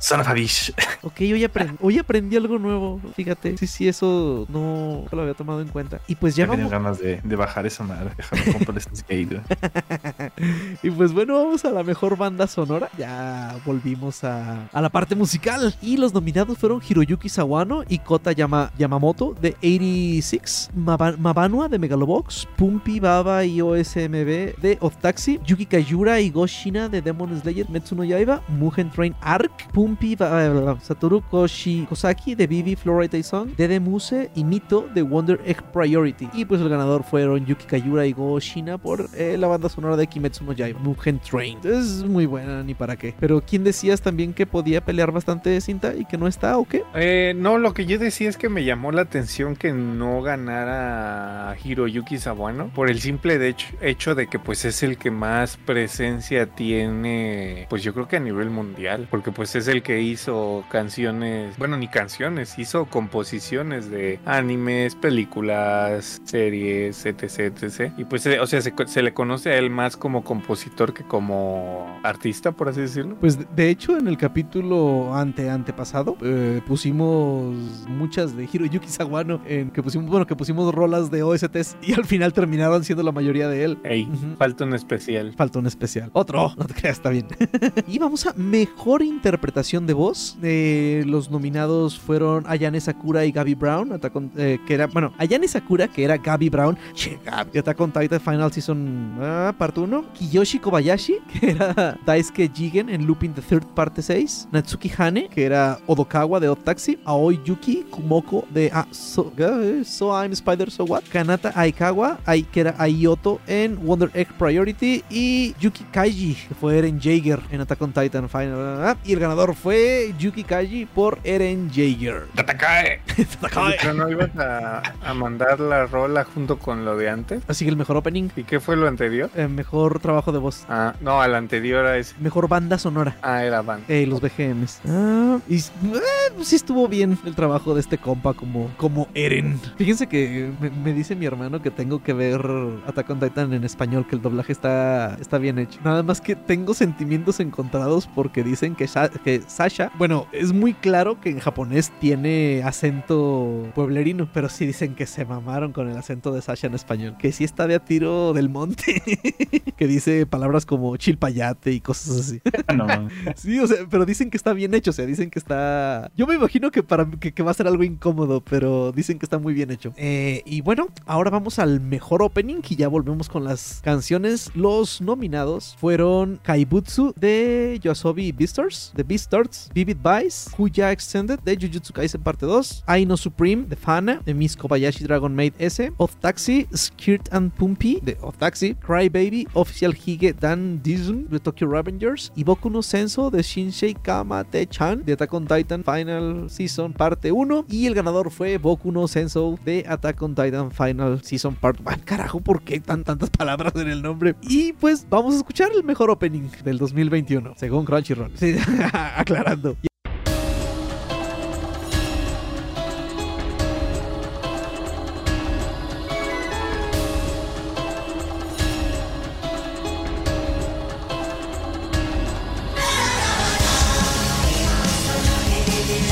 Son of a bitch. ok, hoy, aprendí, hoy aprendí algo nuevo. Fíjate. Sí, sí, eso no lo había tomado en cuenta. Y pues ya vamos. ganas de, de bajar esa madre. Déjame comprar este skate. <laughs> Y pues bueno, vamos a la mejor banda sonora. Ya volvimos a, a la parte musical. Y los nominados fueron Hiroyuki Sawano y Kota Yama- Yamamoto de 86, Maba- Mabanua de Megalobox, Pumpi Baba y OSMB de Of Taxi, Yuki Kayura y Goshina de Demon Slayer Metsuno Yaiba, Mugen Train Arc, Pumpi Ba- Satoru Koshi Kosaki de Bibi Fluorite Song, Dede Muse y Mito de Wonder Egg Priority. Y pues el ganador fueron Yuki Kayura y Goshina por eh, la banda sonora de Kimetsu no Yaiba, Mugen Train. Es muy buena, ni para qué. Pero ¿quién decías también que podía pelear bastante cinta y que no está o qué? Eh, no, lo que yo decía es que me llamó la atención que no ganara Hiroyuki Sawano por el simple de hecho, hecho de que pues es el que más presencia tiene, pues yo creo que a nivel mundial, porque pues es el que hizo canciones, bueno, ni canciones, hizo composiciones de animes, películas, series, etc, etc. Y pues, eh, o sea, se, le conoce a él más como compositor que como artista, por así decirlo. Pues de- hecho en el capítulo ante antepasado eh, pusimos muchas de Hiroyuki Sawano en que pusimos bueno que pusimos rolas de OSTs y al final terminaron siendo la mayoría de él. Ey, Ujú. falta un especial. Falta un especial. Otro. <laughs> No te creas, está bien. <laughs> y vamos a mejor interpretación de voz. Eh, los nominados fueron Ayane Sakura y Gaby Brown. Eh, que era, bueno, Ayane Sakura, que era Gaby Brown. Che, Gaby. Attack on Titan Final Season ah, parte 1. Kiyoshi Kobayashi, <laughs> que era Daisuke Jigen en Looping the Third parte 6. Natsuki Hane, que era Odokawa de Odd Taxi. Aoi Yuki Kumoko de ah, so, eh, so I'm Spider, So What. Kanata Aikawa, Ai- que era Aioto en Wonder Egg Priority. Y Yuki Kaiji, que fue Eren Jaeger en Attack on Titan Final. ah, Y el ganador fue Yuki Kaiji por Eren Jaeger. ¡Tatakae! <laughs> Pero no ibas a, a mandar la rola junto con lo de antes. Así que el mejor opening, ¿Y qué fue lo anterior? eh, mejor trabajo de voz, Ah, no, al anterior a ese. mejor banda sonora. Ah, era Van. Eh, los BGMs. Ah, y eh, pues sí estuvo bien el trabajo de este compa como, como Eren. Fíjense que me, me dice mi hermano que tengo que ver Attack on Titan en español, que el doblaje está, está bien hecho. Nada más que tengo sentimientos encontrados porque dicen que, Sa- que Sasha, bueno, es muy claro que en japonés tiene acento pueblerino, pero sí dicen que se mamaron con el acento de Sasha en español. Que sí está de a tiro del monte, <laughs> que dice palabras como chilpayate y cosas así. No, <laughs> Sí, o sea, pero dicen que está bien hecho, o sea, dicen que está... Yo me imagino que, para, que, que va a ser algo incómodo, pero dicen que está muy bien hecho. Eh, y bueno, ahora vamos al mejor opening y ya volvemos con las canciones. Los nominados fueron Kaibutsu de Yoasobi Beastars, de Beastars, Vivid Vice, Huya Extended de Jujutsu Kaisen Parte 2, Aino Supreme de Fana, de Miss Kobayashi Dragon Maid S, Of Taxi, Skirt and Pumpy de Of Taxi, Cry Baby, Official Hige Dan Dizun de Tokyo Revengers y Boku no Senso de Shinsei Kamate-chan de Attack on Titan Final Season Parte 1 y el ganador fue Boku no Senso de Attack on Titan Final Season Part 1. <laughs> carajo, ¿por qué tan tantas palabras en el nombre? Y pues vamos a escuchar el mejor opening del 2021 según Crunchyroll. Sí, <laughs> aclarando.「Baby,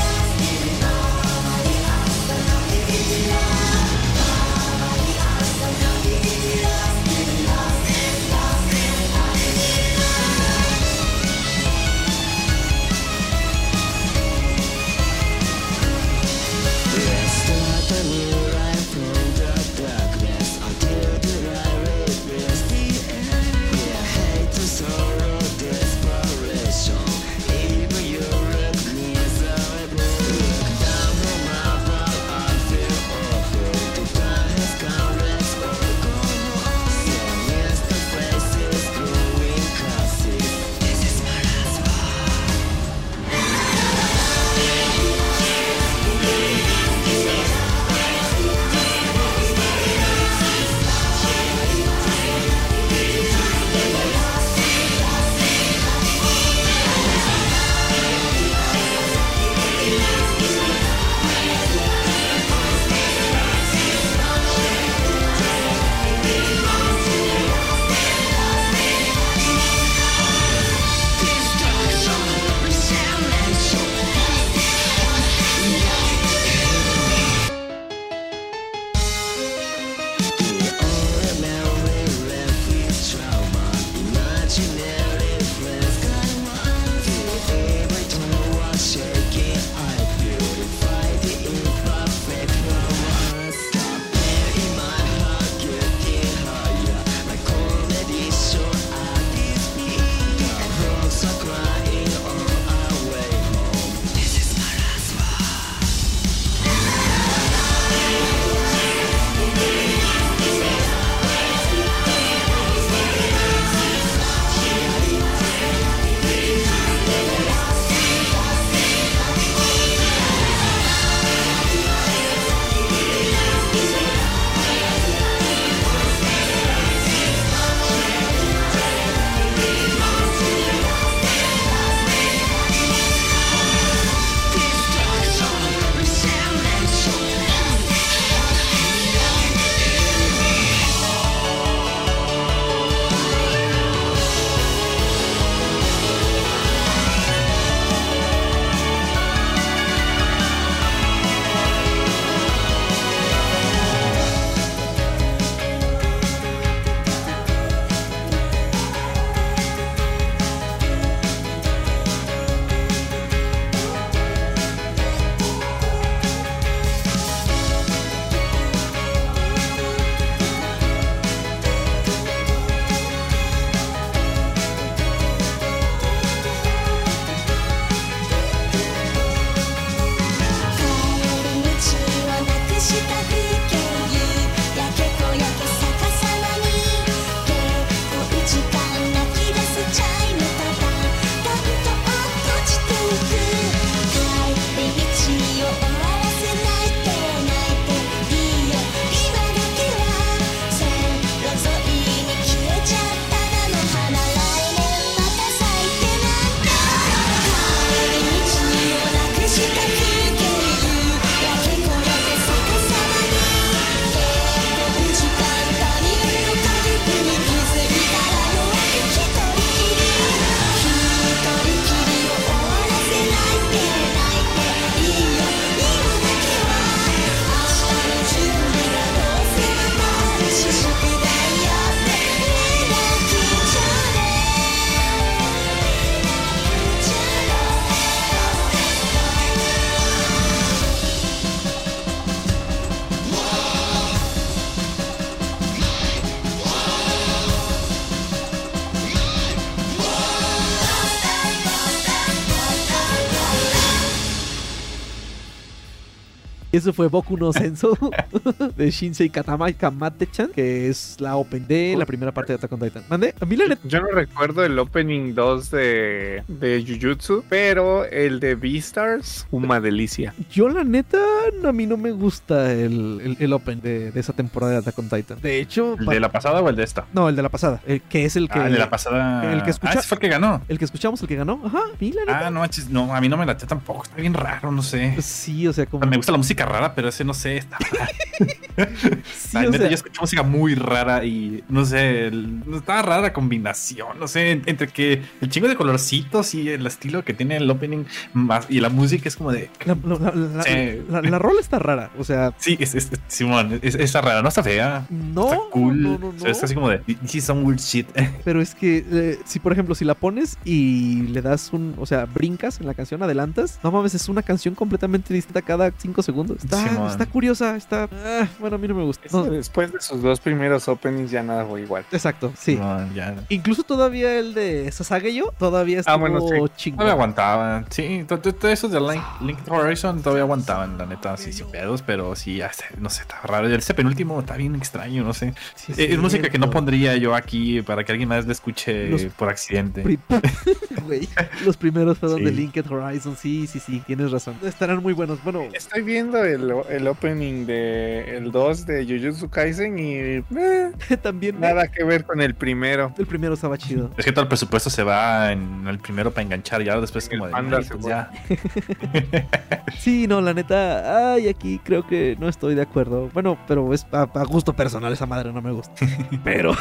Eso fue Boku no Senso <laughs> de Shinsei Katama Kamate-chan, que es la open de la primera parte de Attack on Titan. ¿Mande? A mí la neta. Yo no recuerdo el opening 2 de, de Jujutsu, pero el de Beastars, una delicia. Yo la neta, a mí no me gusta el, el, el open de, de esa temporada de Attack on Titan. De hecho, ¿El pa- de la pasada o el de esta? no, el de la pasada, el que es el que Ah, el de la pasada. el que escucha- Ah, ese fue el que ganó. el que escuchamos, el que ganó. Ajá, a mí la neta. Ah, no no, a mí no me late tampoco. Está bien raro, no sé. Sí, o sea, como me gusta la música rara, pero ese no sé, está raro. <laughs> sí, neta, sea, yo escucho música muy rara y no sé, el- está rara la combinación, no sé, en- entre que el chingo de colorcitos y el estilo que tiene el opening más y la música es como de. la, la, la, Sí. la- la rola está rara, o sea, <laughs> Sí, es, es- es- Simón, es, está rara, no está fea. no, está cool. no, no, o no, sea, es así como de. This is some weird shit. <laughs> Pero es que eh, si por ejemplo si la pones y le das un, o sea, brincas en la canción, adelantas, no mames, es una canción completamente distinta cada cinco segundos. Está, Simón. está curiosa, está, ah, bueno, a mí no me gusta. No, Después de sus dos primeros openings ya nada fue igual. exacto, sí. Ya. Incluso todavía el de Sasageyo todavía estuvo Ah, bueno, sí. chingón. Todavía aguantaban. Sí, to- to- todo eso de Link, Link Horizon todavía aguantaban, la neta, sí, sin pedos, pero sí, ya sé, no sé, está raro. Y Ese penúltimo está bien extraño, no sé. Sí, Eh, es música que no pondría yo aquí para que alguien más la escuche Los- por accidente. <laughs> Los primeros fueron de. Linked Horizon, sí, sí, sí, tienes razón. Estarán muy buenos. Bueno, Estoy viendo el, el opening de el 2 de Jujutsu Kaisen y eh, <laughs> también nada que ver con el primero. el primero estaba chido. Es que todo el presupuesto se va en el primero para enganchar, ya después como de. panda "Ay, se pues fue". ya. <laughs> Sí, no, la neta, ay, aquí creo que no estoy de acuerdo. Bueno, pero es a, a gusto personal, esa madre no me gusta. <laughs> pero.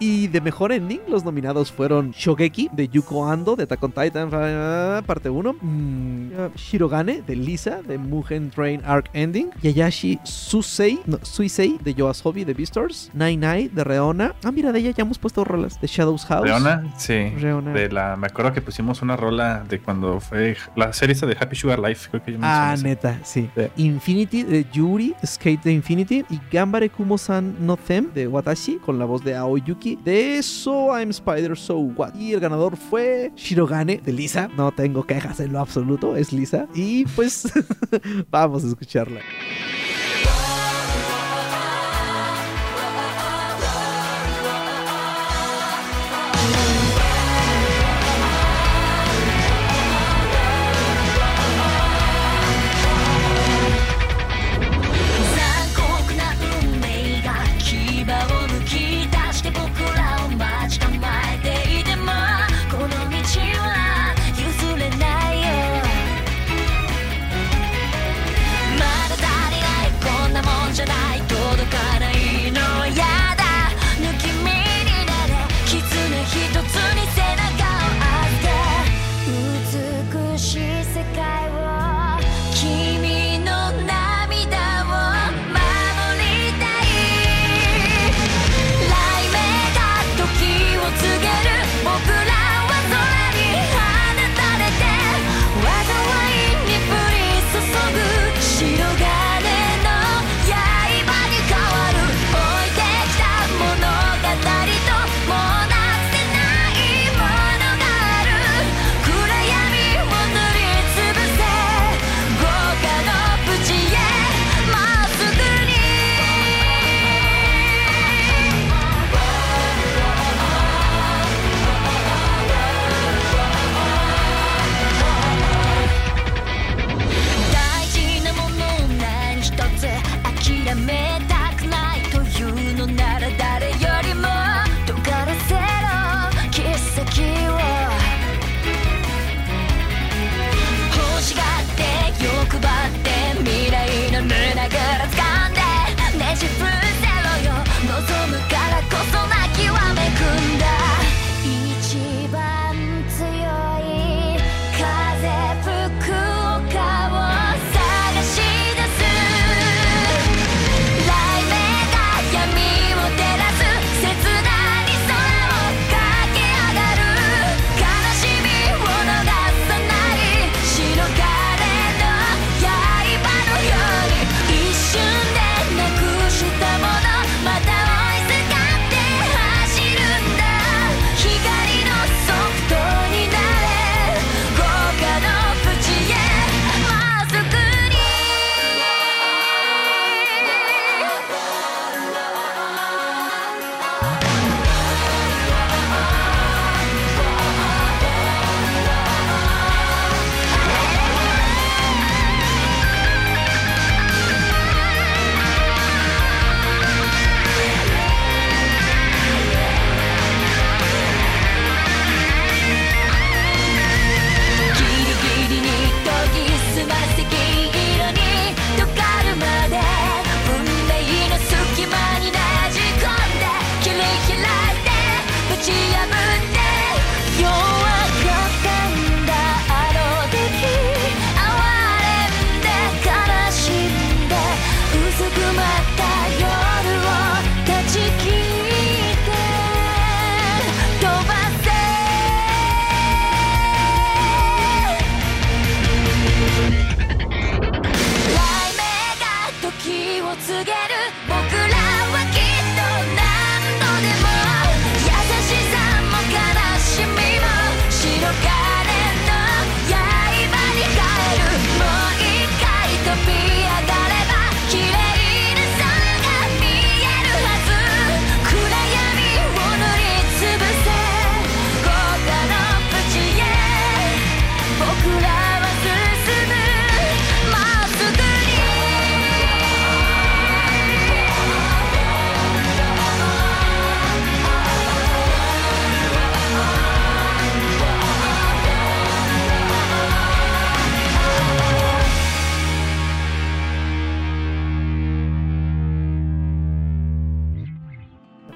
y de mejor ending, los nominados fueron Shogeki de Yuko Ando de Attack on Titan, parte 1. mm, Shirogane de Lisa de Mugen Train Arc Ending. Yayashi Susei, no, Suisei de Yoasobi de Beastars. Nai Nai de Reona. Ah, mira, de ella ya hemos puesto rolas. De Shadows House. Leona, sí. Reona. De la, me acuerdo que pusimos una rola de cuando fue la serie esa de Happy Sugar Life, creo que yo Ah, neta, sí. Sí. Infinity de Yuri, Skate de Infinity y Gambare Kumo-san no Them de Watashi con la voz de Aoyuki de So I'm Spider So What. Y el ganador fue Shirogane de Lisa. No tengo quejas en lo absoluto, es Lisa. Y pues <laughs> vamos a escucharla.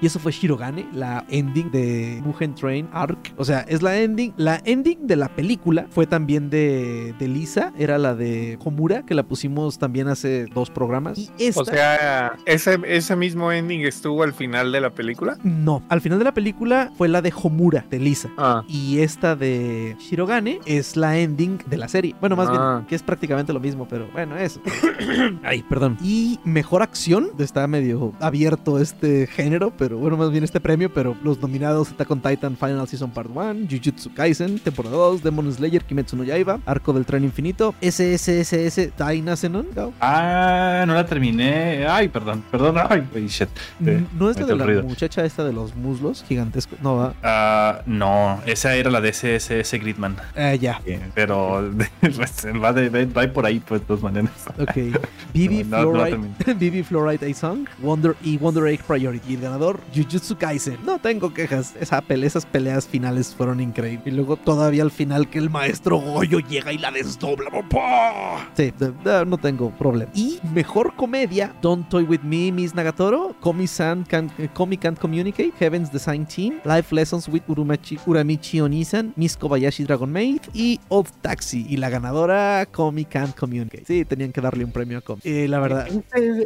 Y eso fue Shirogane, la ending de Mugen Train Arc. O sea, es la ending. La ending de la película fue también de, de Lisa. Era la de Homura, que la pusimos también hace dos programas. Y esta. O sea, ese, ese mismo ending estuvo al final de la película. no, al final de la película fue la de Homura, de Lisa. Ah, Y esta de Shirogane es la ending de la serie. Bueno, más Ah. bien, que es prácticamente lo mismo, pero bueno, eso. <coughs> Ay, perdón. Y mejor acción. Está medio abierto este género, pero bueno, más bien este premio. Pero los nominados: Attack on Titan Final Season Part 1, Jujutsu Kaisen, temporada 2, Demon Slayer, Kimetsu no Yaiba, Arco del Tren Infinito, SSSS Daina Zenon. ¿no? Ah, no la terminé. Ay, perdón, perdón. Ay, shit. Eh, No es la de la ruido. muchacha esta de los muslos gigantescos. No, va. Ah, no, esa era la de SSS Gridman. Eh, ya. Pero pues, <laughs> va, de, va por ahí, pues, de todas maneras. Ok. <laughs> Bibi No, no la Fluorite, <laughs> Bibi Fluorite A Song, Wonder y Wonder Egg Priority. Y el ganador, Jujutsu Kaisen. No tengo quejas. Esa esas peleas finales fueron increíbles. Y luego todavía al final que el maestro Goyo llega y la desdobla. Sí, no tengo problema. Y mejor comedia, Don't Toy With Me, Miss Nagatoro, Komi-san can, eh, Komi Can't Communicate, Heaven's Design Team, Life Lessons with Urumachi, Uramichi Onisan, Miss Kobayashi Dragon Maid y Old Taxi. Y la ganadora, Komi Can't Communicate. Sí, tenían que darle un premio a Komi. Eh, la verdad.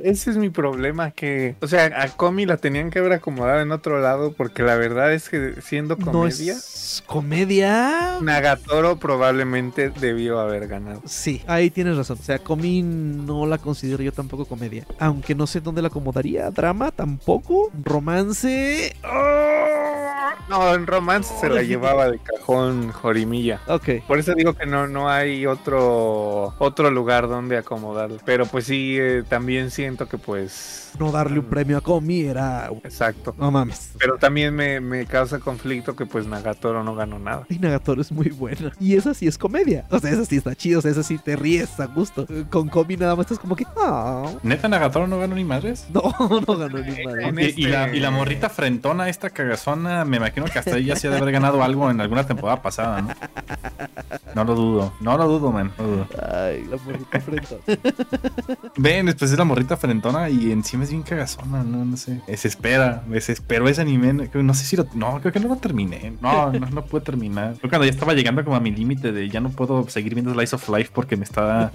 Ese, es mi problema, que, o sea, a Comi la tenían que haber acomodado en otro lado, porque la verdad es que siendo No comedia, es comedia. Nagatoro probablemente debió haber ganado. Sí, ahí tienes razón. O sea, Comi no la considero yo tampoco comedia. Aunque no sé dónde la acomodaría. Drama tampoco. Romance. ¡Ah! No, en romance se la <laughs> llevaba de cajón Jorimilla. Ok. Por eso digo que no, no hay otro, otro lugar donde acomodarla. Pero pues sí, eh, también siento que pues... No darle un premio a Comi era. Exacto. No mames. Pero también me, me causa conflicto que pues Nagatoro no ganó nada. Y Nagatoro es muy buena. Y esa sí es comedia. O sea, esa sí está chido. O sea, esa sí te ríes a gusto. Eh, Con Comi nada más estás como que. "Ah". ¿Neta Nagatoro no ganó ni madres? <laughs> No, no ganó ni madre. En Y, y la, este- y la morrita frentona, esta cagazona, me imagino que hasta ella sí ha de haber ganado algo en alguna temporada pasada, ¿no? No lo dudo, no lo dudo, man. no lo dudo. Ay, la morrita frente. Ven, después es la morrita frentona y encima es bien cagazona, no, no sé. Desespera, desesperó ese anime. no- sé si lo. No, creo que no lo terminé. No, no, no pude terminar. Creo cuando ya estaba llegando como a mi límite de ya no puedo seguir viendo Slice of Life porque me está.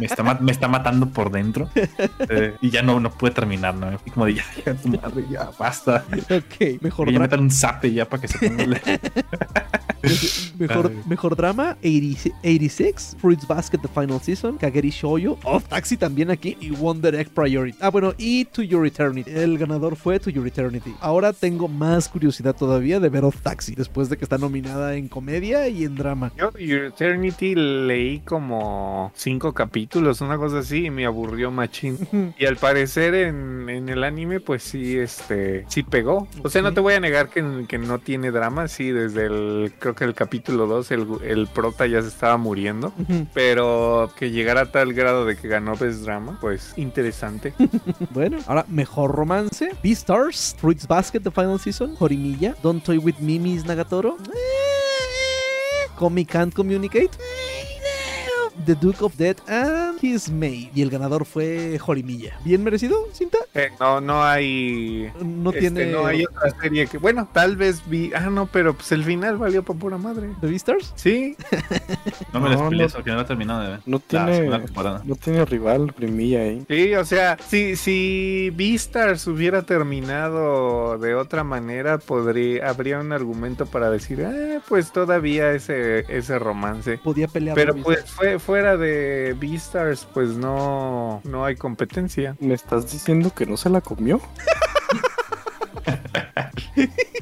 Me está, me está matando por dentro. Eh, y ya no, no pude terminar, ¿no? Fui como de ya, ya, tu madre, ya, basta. Ok, mejor Que ya metan un ya para que se ponga. <laughs> Mejor, drama, 80 86, Fruits Basket The Final Season, Kageri Shoujo, Off Taxi también aquí y Wonder Egg Priority. Ah, bueno, y To Your Eternity. El ganador fue To Your Eternity. Ahora tengo más curiosidad todavía de ver Off Taxi, después de que está nominada en comedia y en drama. Yo Your Eternity leí como cinco capítulos, una cosa así, y me aburrió machín. <laughs> Y al parecer en, en el anime, pues sí, este, sí pegó. O sea, no te voy a negar que, que no tiene drama, sí, desde el, creo que el capítulo 2, el, el prota ya se estaba muriendo. Pero que llegara a tal grado de que ganó Best Drama, pues interesante. <laughs> Bueno, ahora mejor romance, Beastars, Fruits Basket The Final Season, Horimiya, Don't Toy With Me Miss Nagatoro, Comic Can't Communicate, The Duke of Death and His Maid. Y el ganador fue Horimiya. ¿Bien merecido, Cinta? Eh, no, no hay. No este, tiene... no hay otra serie que. Bueno, tal vez vi. Ah, no, pero pues el final valió para pura madre. ¿The Beastars? Sí, No me lo No, no. porque no lo he terminado de ver. No tiene, no tiene rival, primilla ahí. sí, o sea, si, si Beastars hubiera terminado de otra manera, podría, habría un argumento para decir, ah, pues todavía ese, ese romance. Podía pelear. Pero pues fue, fuera de Beastars, pues no, no hay competencia. ¿Me estás diciendo que no se la comió? <laughs>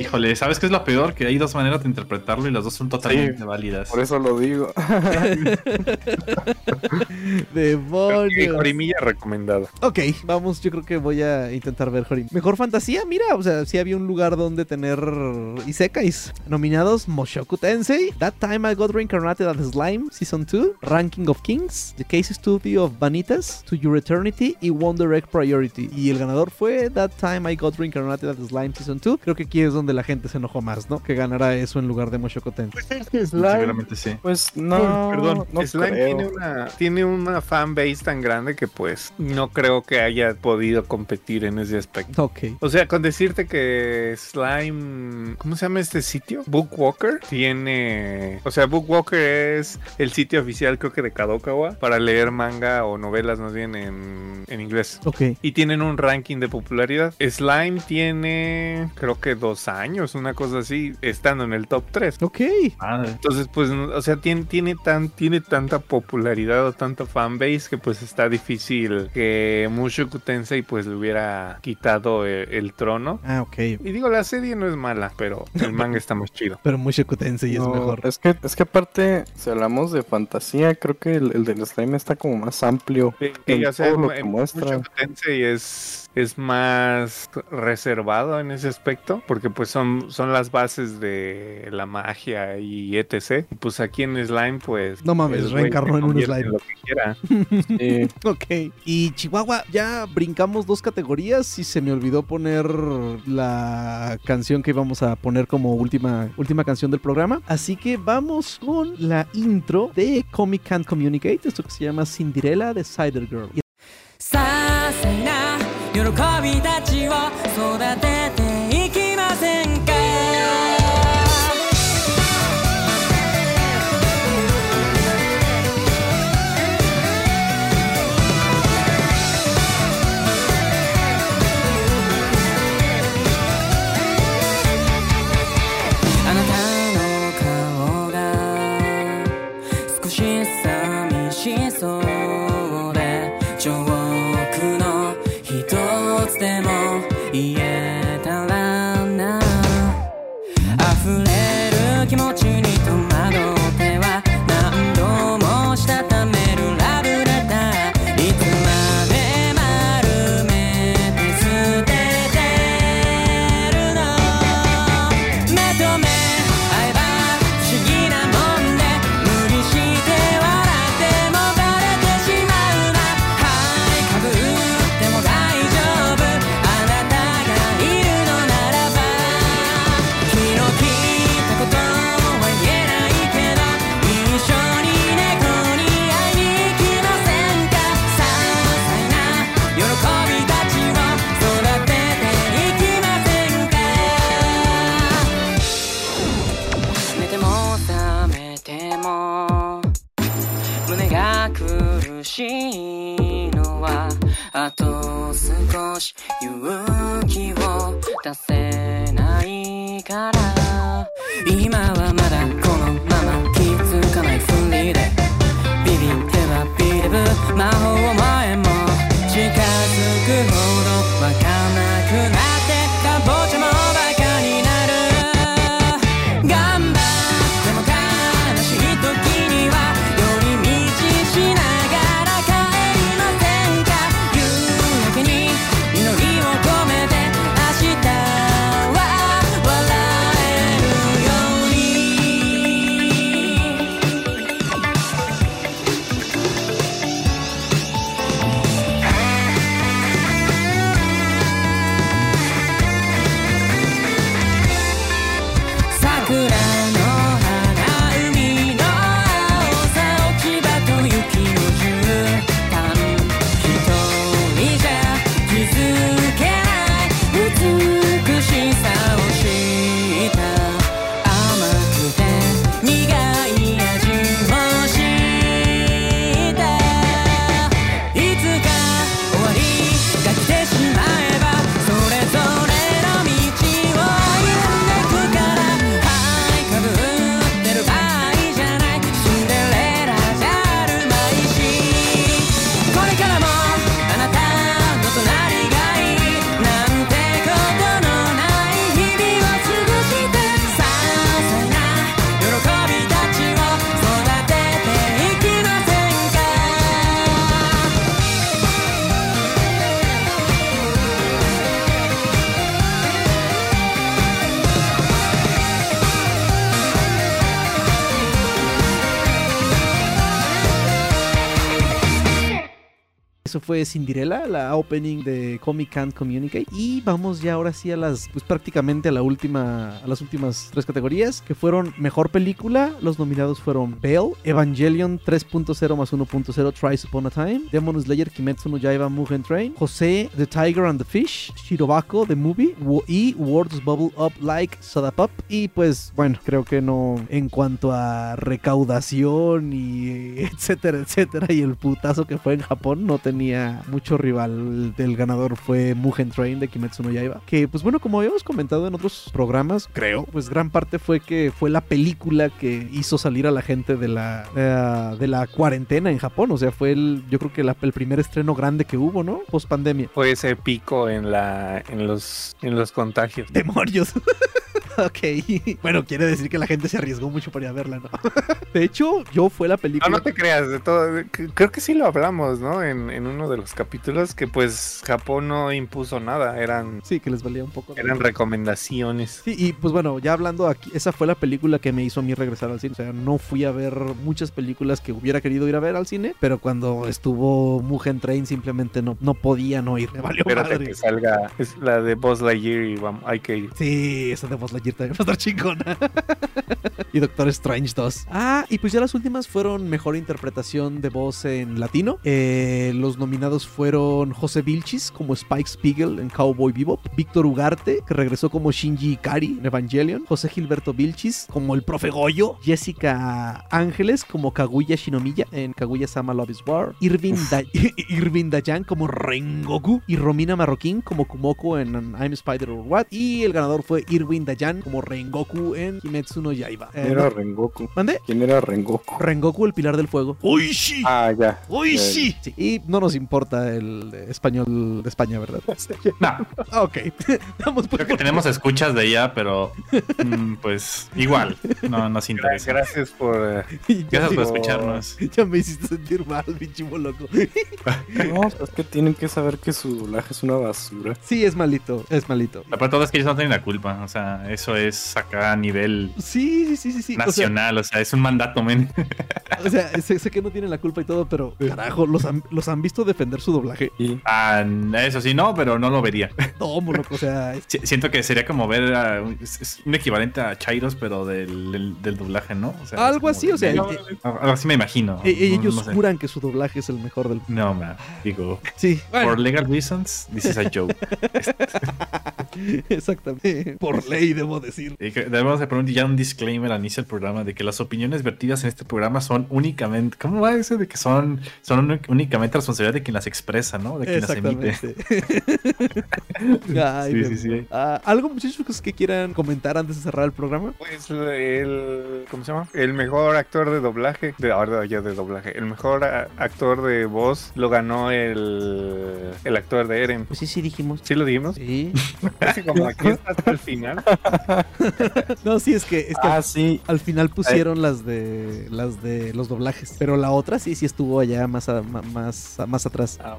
Híjole, ¿sabes qué es lo peor? Que hay dos maneras de interpretarlo y las dos son totalmente válidas. Por eso lo digo. <laughs> Demonios. Jorimilla recomendado. Ok, vamos, yo creo que voy a intentar ver Jorim. Mejor fantasía, mira, o sea, sí había un lugar donde tener Isekais. Nominados Moshoku Tensei, That Time I Got Reincarnated as Slime, Season 2, Ranking of Kings, The Case Study of Vanitas, To Your Eternity y Wonder Egg Priority. Y el ganador fue That Time I Got Reincarnated as Slime Season 2. Creo que aquí es donde la gente se enojó más, ¿no? Que ganara eso en lugar de Mushoku Tensei. Slime, Seguramente sí. Pues no, perdón, no Slime creo. tiene una, tiene una fan base tan grande que pues no creo que haya podido competir en ese aspecto. Ok. O sea, con decirte que Slime, ¿cómo se llama este sitio? Bookwalker tiene, o sea, Bookwalker es el sitio oficial creo que de Kadokawa para leer manga o novelas más bien en, en inglés. Ok. Y tienen un ranking de popularidad. Slime tiene, creo que dos años, una cosa así, estando en el top 3. Ok. Madre. Entonces, pues, o sea, tiene, tiene, tan, tiene tanta popularidad o tanta fanbase que pues está difícil que Mushoku Tensei pues le hubiera quitado el, el trono. Ah, ok. Y digo, la serie no es mala, pero el <laughs> manga está más chido. Pero Mushoku Tensei es No, mejor. Es que, es que aparte, si hablamos de fantasía, creo que el, el del slime está como más amplio. Sí, en o sea, todo lo en que muestra. Mushoku Tensei es, es más reservado en ese aspecto, porque pues son, son las bases de la magia y etc. Y pues aquí en Slime, pues... No mames, reencarnó en un slime. lo que quiera. Sí. <laughs> Ok. Y Chihuahua, ya brincamos dos categorías y se me olvidó poner la canción que íbamos a poner como última, última canción del programa. Así que vamos con la intro de Comic Can't Communicate, esto que se llama Cinderella de Cider Girl. 喜びたちを育てて Cinderella, la opening de Comic Can't Communicate. Y vamos ya ahora sí a las, pues prácticamente a la última, a las últimas tres categorías, que fueron Mejor Película. Los nominados fueron Belle, Evangelion 3.0 más 1.0 Tries Upon a Time, Demon Slayer Kimetsu no Yaiba Mugen Train, José, The Tiger and the Fish, Shirobako, The Movie, y Words Bubble Up Like Soda Pop. Y pues bueno, creo que no en cuanto a recaudación y <laughs> etcétera, etcétera, y el putazo que fue en Japón, no tenía mucho rival. El del ganador fue Mugen Train de Kimetsu no Yaiba. Que pues bueno, como habíamos comentado en otros programas, creo, pues gran parte fue que fue la película que hizo salir a la gente de la, eh, de la cuarentena en Japón. O sea, fue el, yo creo que la- el primer estreno grande que hubo, ¿no? Post pandemia. Fue ese pico en la en los en los contagios. Demonios. <laughs> ok. Bueno, quiere decir que la gente se arriesgó mucho para ir a verla, ¿no? <laughs> de hecho, yo fue la No, película. no te creas, de todo. Creo que sí lo hablamos, ¿no? En, en uno de los capítulos, que pues Japón no impuso nada, eran, Sí, que les valía un poco. eran recomendaciones. Sí, y pues bueno, ya hablando aquí, esa fue la película que me hizo a mí regresar al cine. O sea, no fui a ver muchas películas que hubiera querido ir a ver al cine, pero cuando estuvo Mugen Train simplemente no, no podía no ir. Me valió Espérate madre. que salga es la de Buzz Lightyear y vamos, hay que ir. Sí, esa de Buzz Lightyear también va a estar chingona. <laughs> y Doctor Strange 2. Ah, y pues ya las últimas fueron mejor interpretación de voz en latino. Eh, los nominados fueron José Vilchis como Spike Spiegel en Cowboy Bebop, Víctor Ugarte, que regresó como Shinji Ikari en Evangelion, José Gilberto Vilchis como el profe Goyo, Jessica Ángeles como Kaguya Shinomiya en Kaguya Sama Love is War, Irving, Da- <laughs> Irving Dayan como Rengoku y Romina Marroquín como Kumoko en I'm Spider or What. Y el ganador fue Irving Dayan como Rengoku en Kimetsu no Yaiba. Eh, ¿Quién era. Rengoku? ¿Mande? ¿Quién era Rengoku? Rengoku, el pilar del fuego. ¡Uy, sí! Ah, ya. ¡Uy, sí! Sí, Y no nos importa el español de España, ¿verdad? <laughs> No, Ah, ok. <laughs> Vamos creo que por- tenemos escuchas de ella, pero mm, pues <laughs> igual, no nos interesa. Gracias por. eh, Gracias por escucharnos. ya me hiciste sentir mal, pinche loco. No, pues es que tienen que saber que su doblaje es una basura. Sí, es malito, es malito. La parte todo es que ellos no tienen la culpa, o sea, eso es acá a nivel Sí, sí, sí, sí. sí. O sea, nacional, o sea, es un mandato, men. O sea, sé, sé que no tienen la culpa y todo, pero carajo, los han, los han visto defender su doblaje. Y Ah, eso sí, no, pero no lo vería. <laughs> No, loco, o sea, es- Si- Siento que sería como ver a un, un equivalente a Chairos, pero del, del, del doblaje, ¿no? O sea, Algo así, o sea, No, eh, algo así me imagino. e- No- ellos no sé. juran que su doblaje es el mejor del. No, man. Digo, Sí, for legal reasons, this is a joke. <laughs> exactamente. Por ley, debo decir. Y que Debemos de poner ya un disclaimer al inicio del programa de que las opiniones vertidas en este programa son únicamente, ¿cómo va eso? De que son, son ún- únicamente responsabilidad de quien las expresa, ¿no? De quien las emite. Exactamente. <laughs> Ay, Sí, sí, sí. Ah, ¿Algo, muchachos, que quieran comentar antes de cerrar el programa? Pues el. ¿Cómo se llama? El mejor actor de doblaje. De ahora ya de doblaje. El mejor a- actor de voz lo ganó el. El actor de Eren. Pues sí, sí, dijimos. ¿Sí lo dijimos? Sí. <laughs> Casi como aquí <laughs> está hasta el final. No, sí, es que, es que Ah, sí. al final pusieron las de las de los doblajes, pero la otra sí, sí estuvo allá más a- más, más atrás. Ah,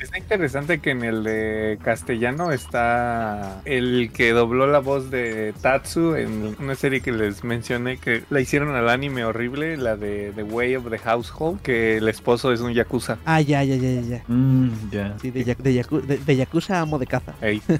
Está interesante que en el de castellano está el que dobló la voz de Tatsu en una serie que les mencioné que la hicieron al anime horrible, la de The Way of the Household, que el esposo es un yakuza. Ah, ya, ya, ya, ya, ya. Mm, ya. Sí, de, yaku- de, yaku- de- de Yakuza amo de caza. Ey. <laughs>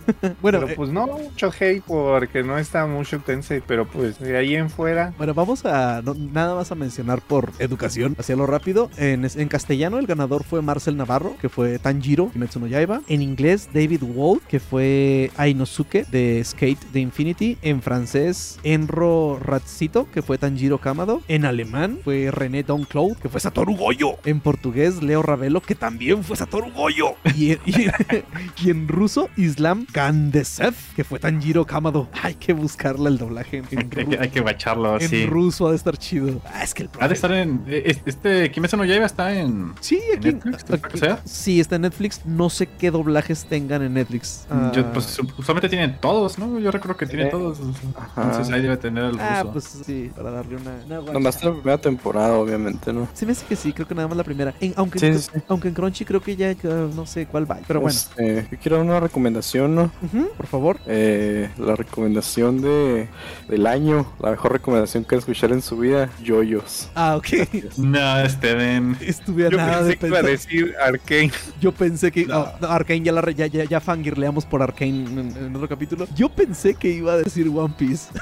Bueno, pero eh, pues no mucho hate porque no está mucho Tensei, pero pues de ahí en fuera. Bueno, vamos a no- nada más a mencionar por educación, hacia lo rápido. En, en castellano el ganador fue Marcel Navarro, que fue Tanjiro Kimetsu no Yaiba. En inglés David Wald, que fue Ainosuke de Skate de Infinity. En francés Enro Ratzito, que fue Tanjiro Kamado. En alemán fue René Doncloud, que fue Satoru Goyo. En portugués Leo Ravelo, que también fue Satoru Goyo. Y, y- <laughs> y en ruso Islam Gandesev, que fue Tanjiro Kamado. Hay que buscarle el doblaje en, en Hay que, ru- hay que bacharlo en así. ruso ha de estar chido. Ah, es que el Ha de profe- estar en. eh, Este Kimetsu no Yaiba está en. Sí, en aquí, Netflix, ¿te aquí- sea? sí, está en Netflix. No sé qué doblajes tengan en Netflix. Ah, Yo, pues su- usualmente tienen todos, ¿no? Yo recuerdo que tienen Sí. todos. Ajá. Entonces ahí debe tener el ah, ruso. pues sí, para darle una. una. Nomás la primera temporada, obviamente, ¿no? Se me hace que sí, creo que nada más la primera. En- aunque, Sí, en, sí, sí. aunque en Crunchy creo que ya uh, no sé cuál va. Pero bueno, Este, yo quiero una recomendación, ¿no? Por favor. Eh, la recomendación de, del año, la mejor recomendación que escuchar en su vida, Yoyos. Ah, ok. <laughs> No, Steven. Estuve a Yo nada de pensé que iba a pensar. Decir Arkane. Yo pensé que. oh, no, Arkane ya, la re- ya, ya, ya fangirleamos por Arkane en, en otro capítulo. Yo pensé que iba a decir One Piece. <laughs>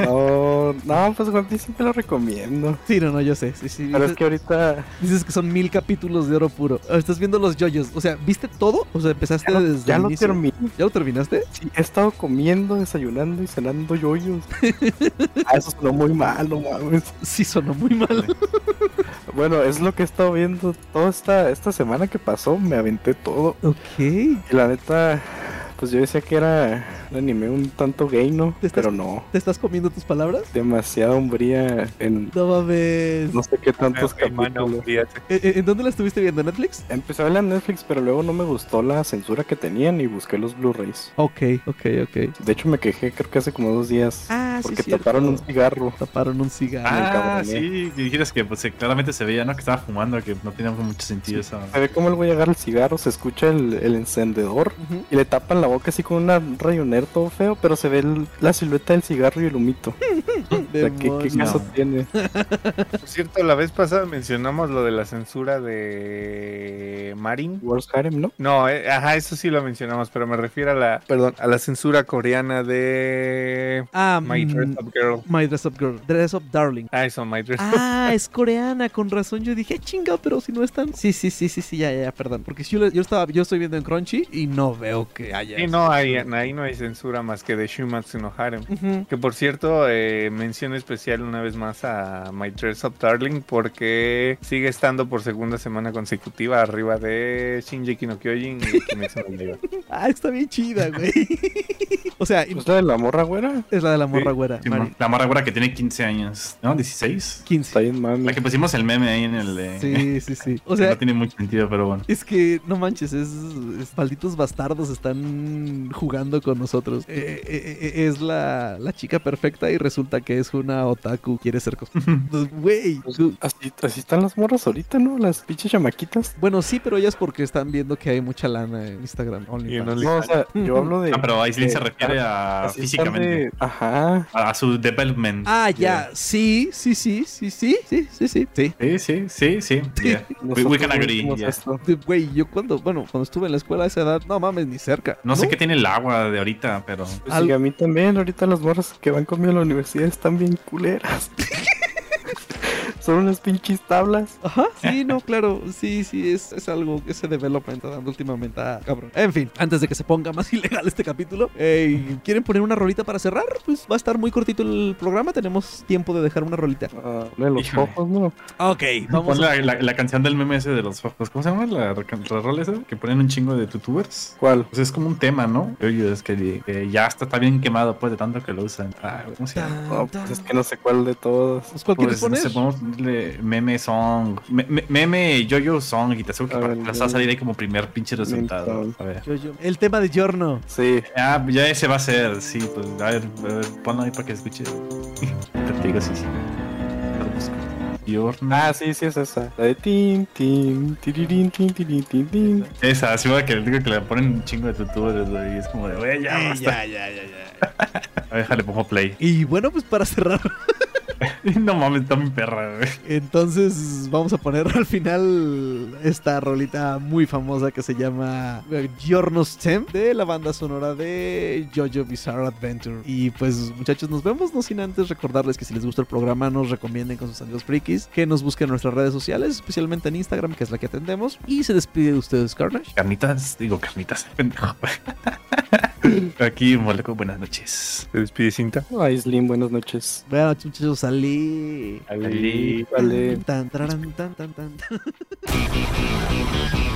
No, no, pues One Piece siempre lo recomiendo. Sí, no, no, yo sé. Sí, sí. Pero es que ahorita dices que son mil capítulos de oro puro. Ah, Estás viendo los yoyos. O sea, ¿viste todo? O sea, empezaste ya, lo- desde ya el lo inicio. terminé. ¿Ya lo terminaste? Sí, he estado comiendo, desayunando y cenando yoyos. <laughs> ah, eso sonó muy mal, no mames. Sí, sonó muy mal. Bueno, es lo que he estado viendo esta, esta semana que pasó, me aventé todo. ok. Y la neta, pues yo decía que era un anime un tanto gay, ¿no? ¿Te estás- Pero no, ¿Te estás comiendo tus palabras? demasiada hombría en No mames. no sé qué tantos Hermano, capítulos. fíjate. ¿En, en- dónde la estuviste viendo? ¿En Netflix? Empecé a verla en Netflix, pero luego no me gustó la censura que tenían y busqué los Blu-rays. Ok, ok, ok. De hecho, me quejé creo que hace como dos días. Ah, porque cierto. taparon un cigarro. Taparon un cigarro. Ah, sí, que dijeras que pues, claramente se veía, ¿no? Que estaba fumando, que no tenía mucho sentido eso. Se ve cómo el güey agarra el cigarro, se escucha el, el encendedor y le tapan la boca así con una todo feo, pero se ve el- la silueta del cigarro y el humito. <laughs> O sea, ¿qué, qué caso tiene? Por cierto, la vez pasada mencionamos lo de la censura de Marin. Wars Harem, ¿no? No, eh, ajá, eso sí lo mencionamos, pero me refiero a la, perdón, a la censura coreana de Ah, My mm, Dress Up Girl. My Dress Up Girl. Dress Up Darling. Ah, eso, My Dress Ah, es coreana, con razón. Yo dije, chinga, pero si no están. Sí, sí, sí, sí, sí, ya, ya, ya, perdón. Porque si yo, yo estaba, yo estoy viendo en Crunchy y no veo que haya. Sí, no, ahí, ahí no hay censura más que de Shumatsu no Harem. Ujú. Que por cierto, eh, mención especial una vez más a My Dress Up Darling porque sigue estando por segunda semana consecutiva arriba de Shinji no Kyojin y <laughs> Kimetsu no Yaiba. Ah, está bien chida, güey. <laughs> o sea, ¿Es la de la morra güera? es la de la morra Sí, güera. Sí, Mari. la morra güera que tiene 15 años, ¿no? 16. 15. Está bien, mami. La que pusimos el meme ahí en el de... Sí, <laughs> sí, sí. O que sea, no tiene mucho sentido, pero bueno. Es que, no manches, es, es- malditos bastardos están jugando con nosotros nosotros. Eh, eh, eh, es la, la, chica perfecta y resulta que es una otaku, quiere ser pues, Güey. Pues, así, así, están las morras ahorita, ¿no? Las pinches chamaquitas. Bueno, sí, pero ellas porque están viendo que hay mucha lana en Instagram. Only no, o sea, yo hablo de. <laughs> Ah, pero Aislinn se refiere a, físicamente. De, ajá. A su development. Ah, ya. Yeah. Sí, sí, sí, sí, sí, sí, sí, sí. Sí, sí, sí, sí. sí. Yeah. We, we, can agree. Güey, yeah. yo cuando, bueno, cuando estuve en la escuela a esa edad, no mames, ni cerca. No, ¿No? sé qué tiene el agua de ahorita pero... Pues Al- sí, a mí también, ahorita las morras que van conmigo a la universidad están bien culeras. <laughs> Son unas pinches tablas. Ajá, sí, no, claro, sí, sí, es, es algo, ese development está dando últimamente, ah, cabrón. En fin, antes de que se ponga más <laughs> ilegal este capítulo, eh, ¿quieren poner una rolita para cerrar? Pues va a estar muy cortito el programa, tenemos tiempo de dejar una rolita. Una de los ojos, ¿no? Ok, vamos Pon a... la, la, la canción del meme ese de los ojos. ¿Cómo se llama la, la rola esa? Que ponen un chingo de tutubers. ¿Cuál? Pues es como un tema, ¿no? Oye, es que, que ya está, está bien quemado pues de tanto que lo usan. Ah, ¿Cómo se llama? No, pues es que no sé cuál de todos. Pues, ¿Cuál quieres Pues, no poner? sé, ponerle meme song, me- me- meme yo-yo song y te aseguro que A para- ver, las va a salir ahí como primer pinche resultado. A ver. Yo, yo. El tema de Giorno. Sí. Ah, ya ese va a ser, sí, pues a ver, a ver ponlo ahí para que escuche. Te digo, sí, sí. Lo busco. Diorno. Ah, sí, sí es esa. La de tin, tin, tirirín, tin, tirín, tin, tin. Esa, así va que le digo que le ponen un chingo de tutores, güey, y es como de, güey, ya, basta. ya, ya, ya, ya. <laughs> A ver, déjale, pongo play. Y bueno, pues para cerrar, <laughs> <laughs> no mames, está mi perra, güey. entonces vamos a poner al final esta rolita muy famosa que se llama Giorno's Tem de la banda sonora de Jojo Bizarre Adventure. Y pues muchachos, nos vemos, no sin antes recordarles que si les gusta el programa nos recomienden con sus amigos frikis, que nos busquen en nuestras redes sociales, especialmente en Instagram, que es la que atendemos. Y se despide de ustedes, Carnage. Carnitas, digo carnitas, <laughs> pendejo. <clears throat> Aquí, Moleco, buenas noches. Se despide cinta. Ay, Slim, buenas noches. Bueno, muchachos, salí. Vale. Tan, tararán, tan, tan, tan. <laughs>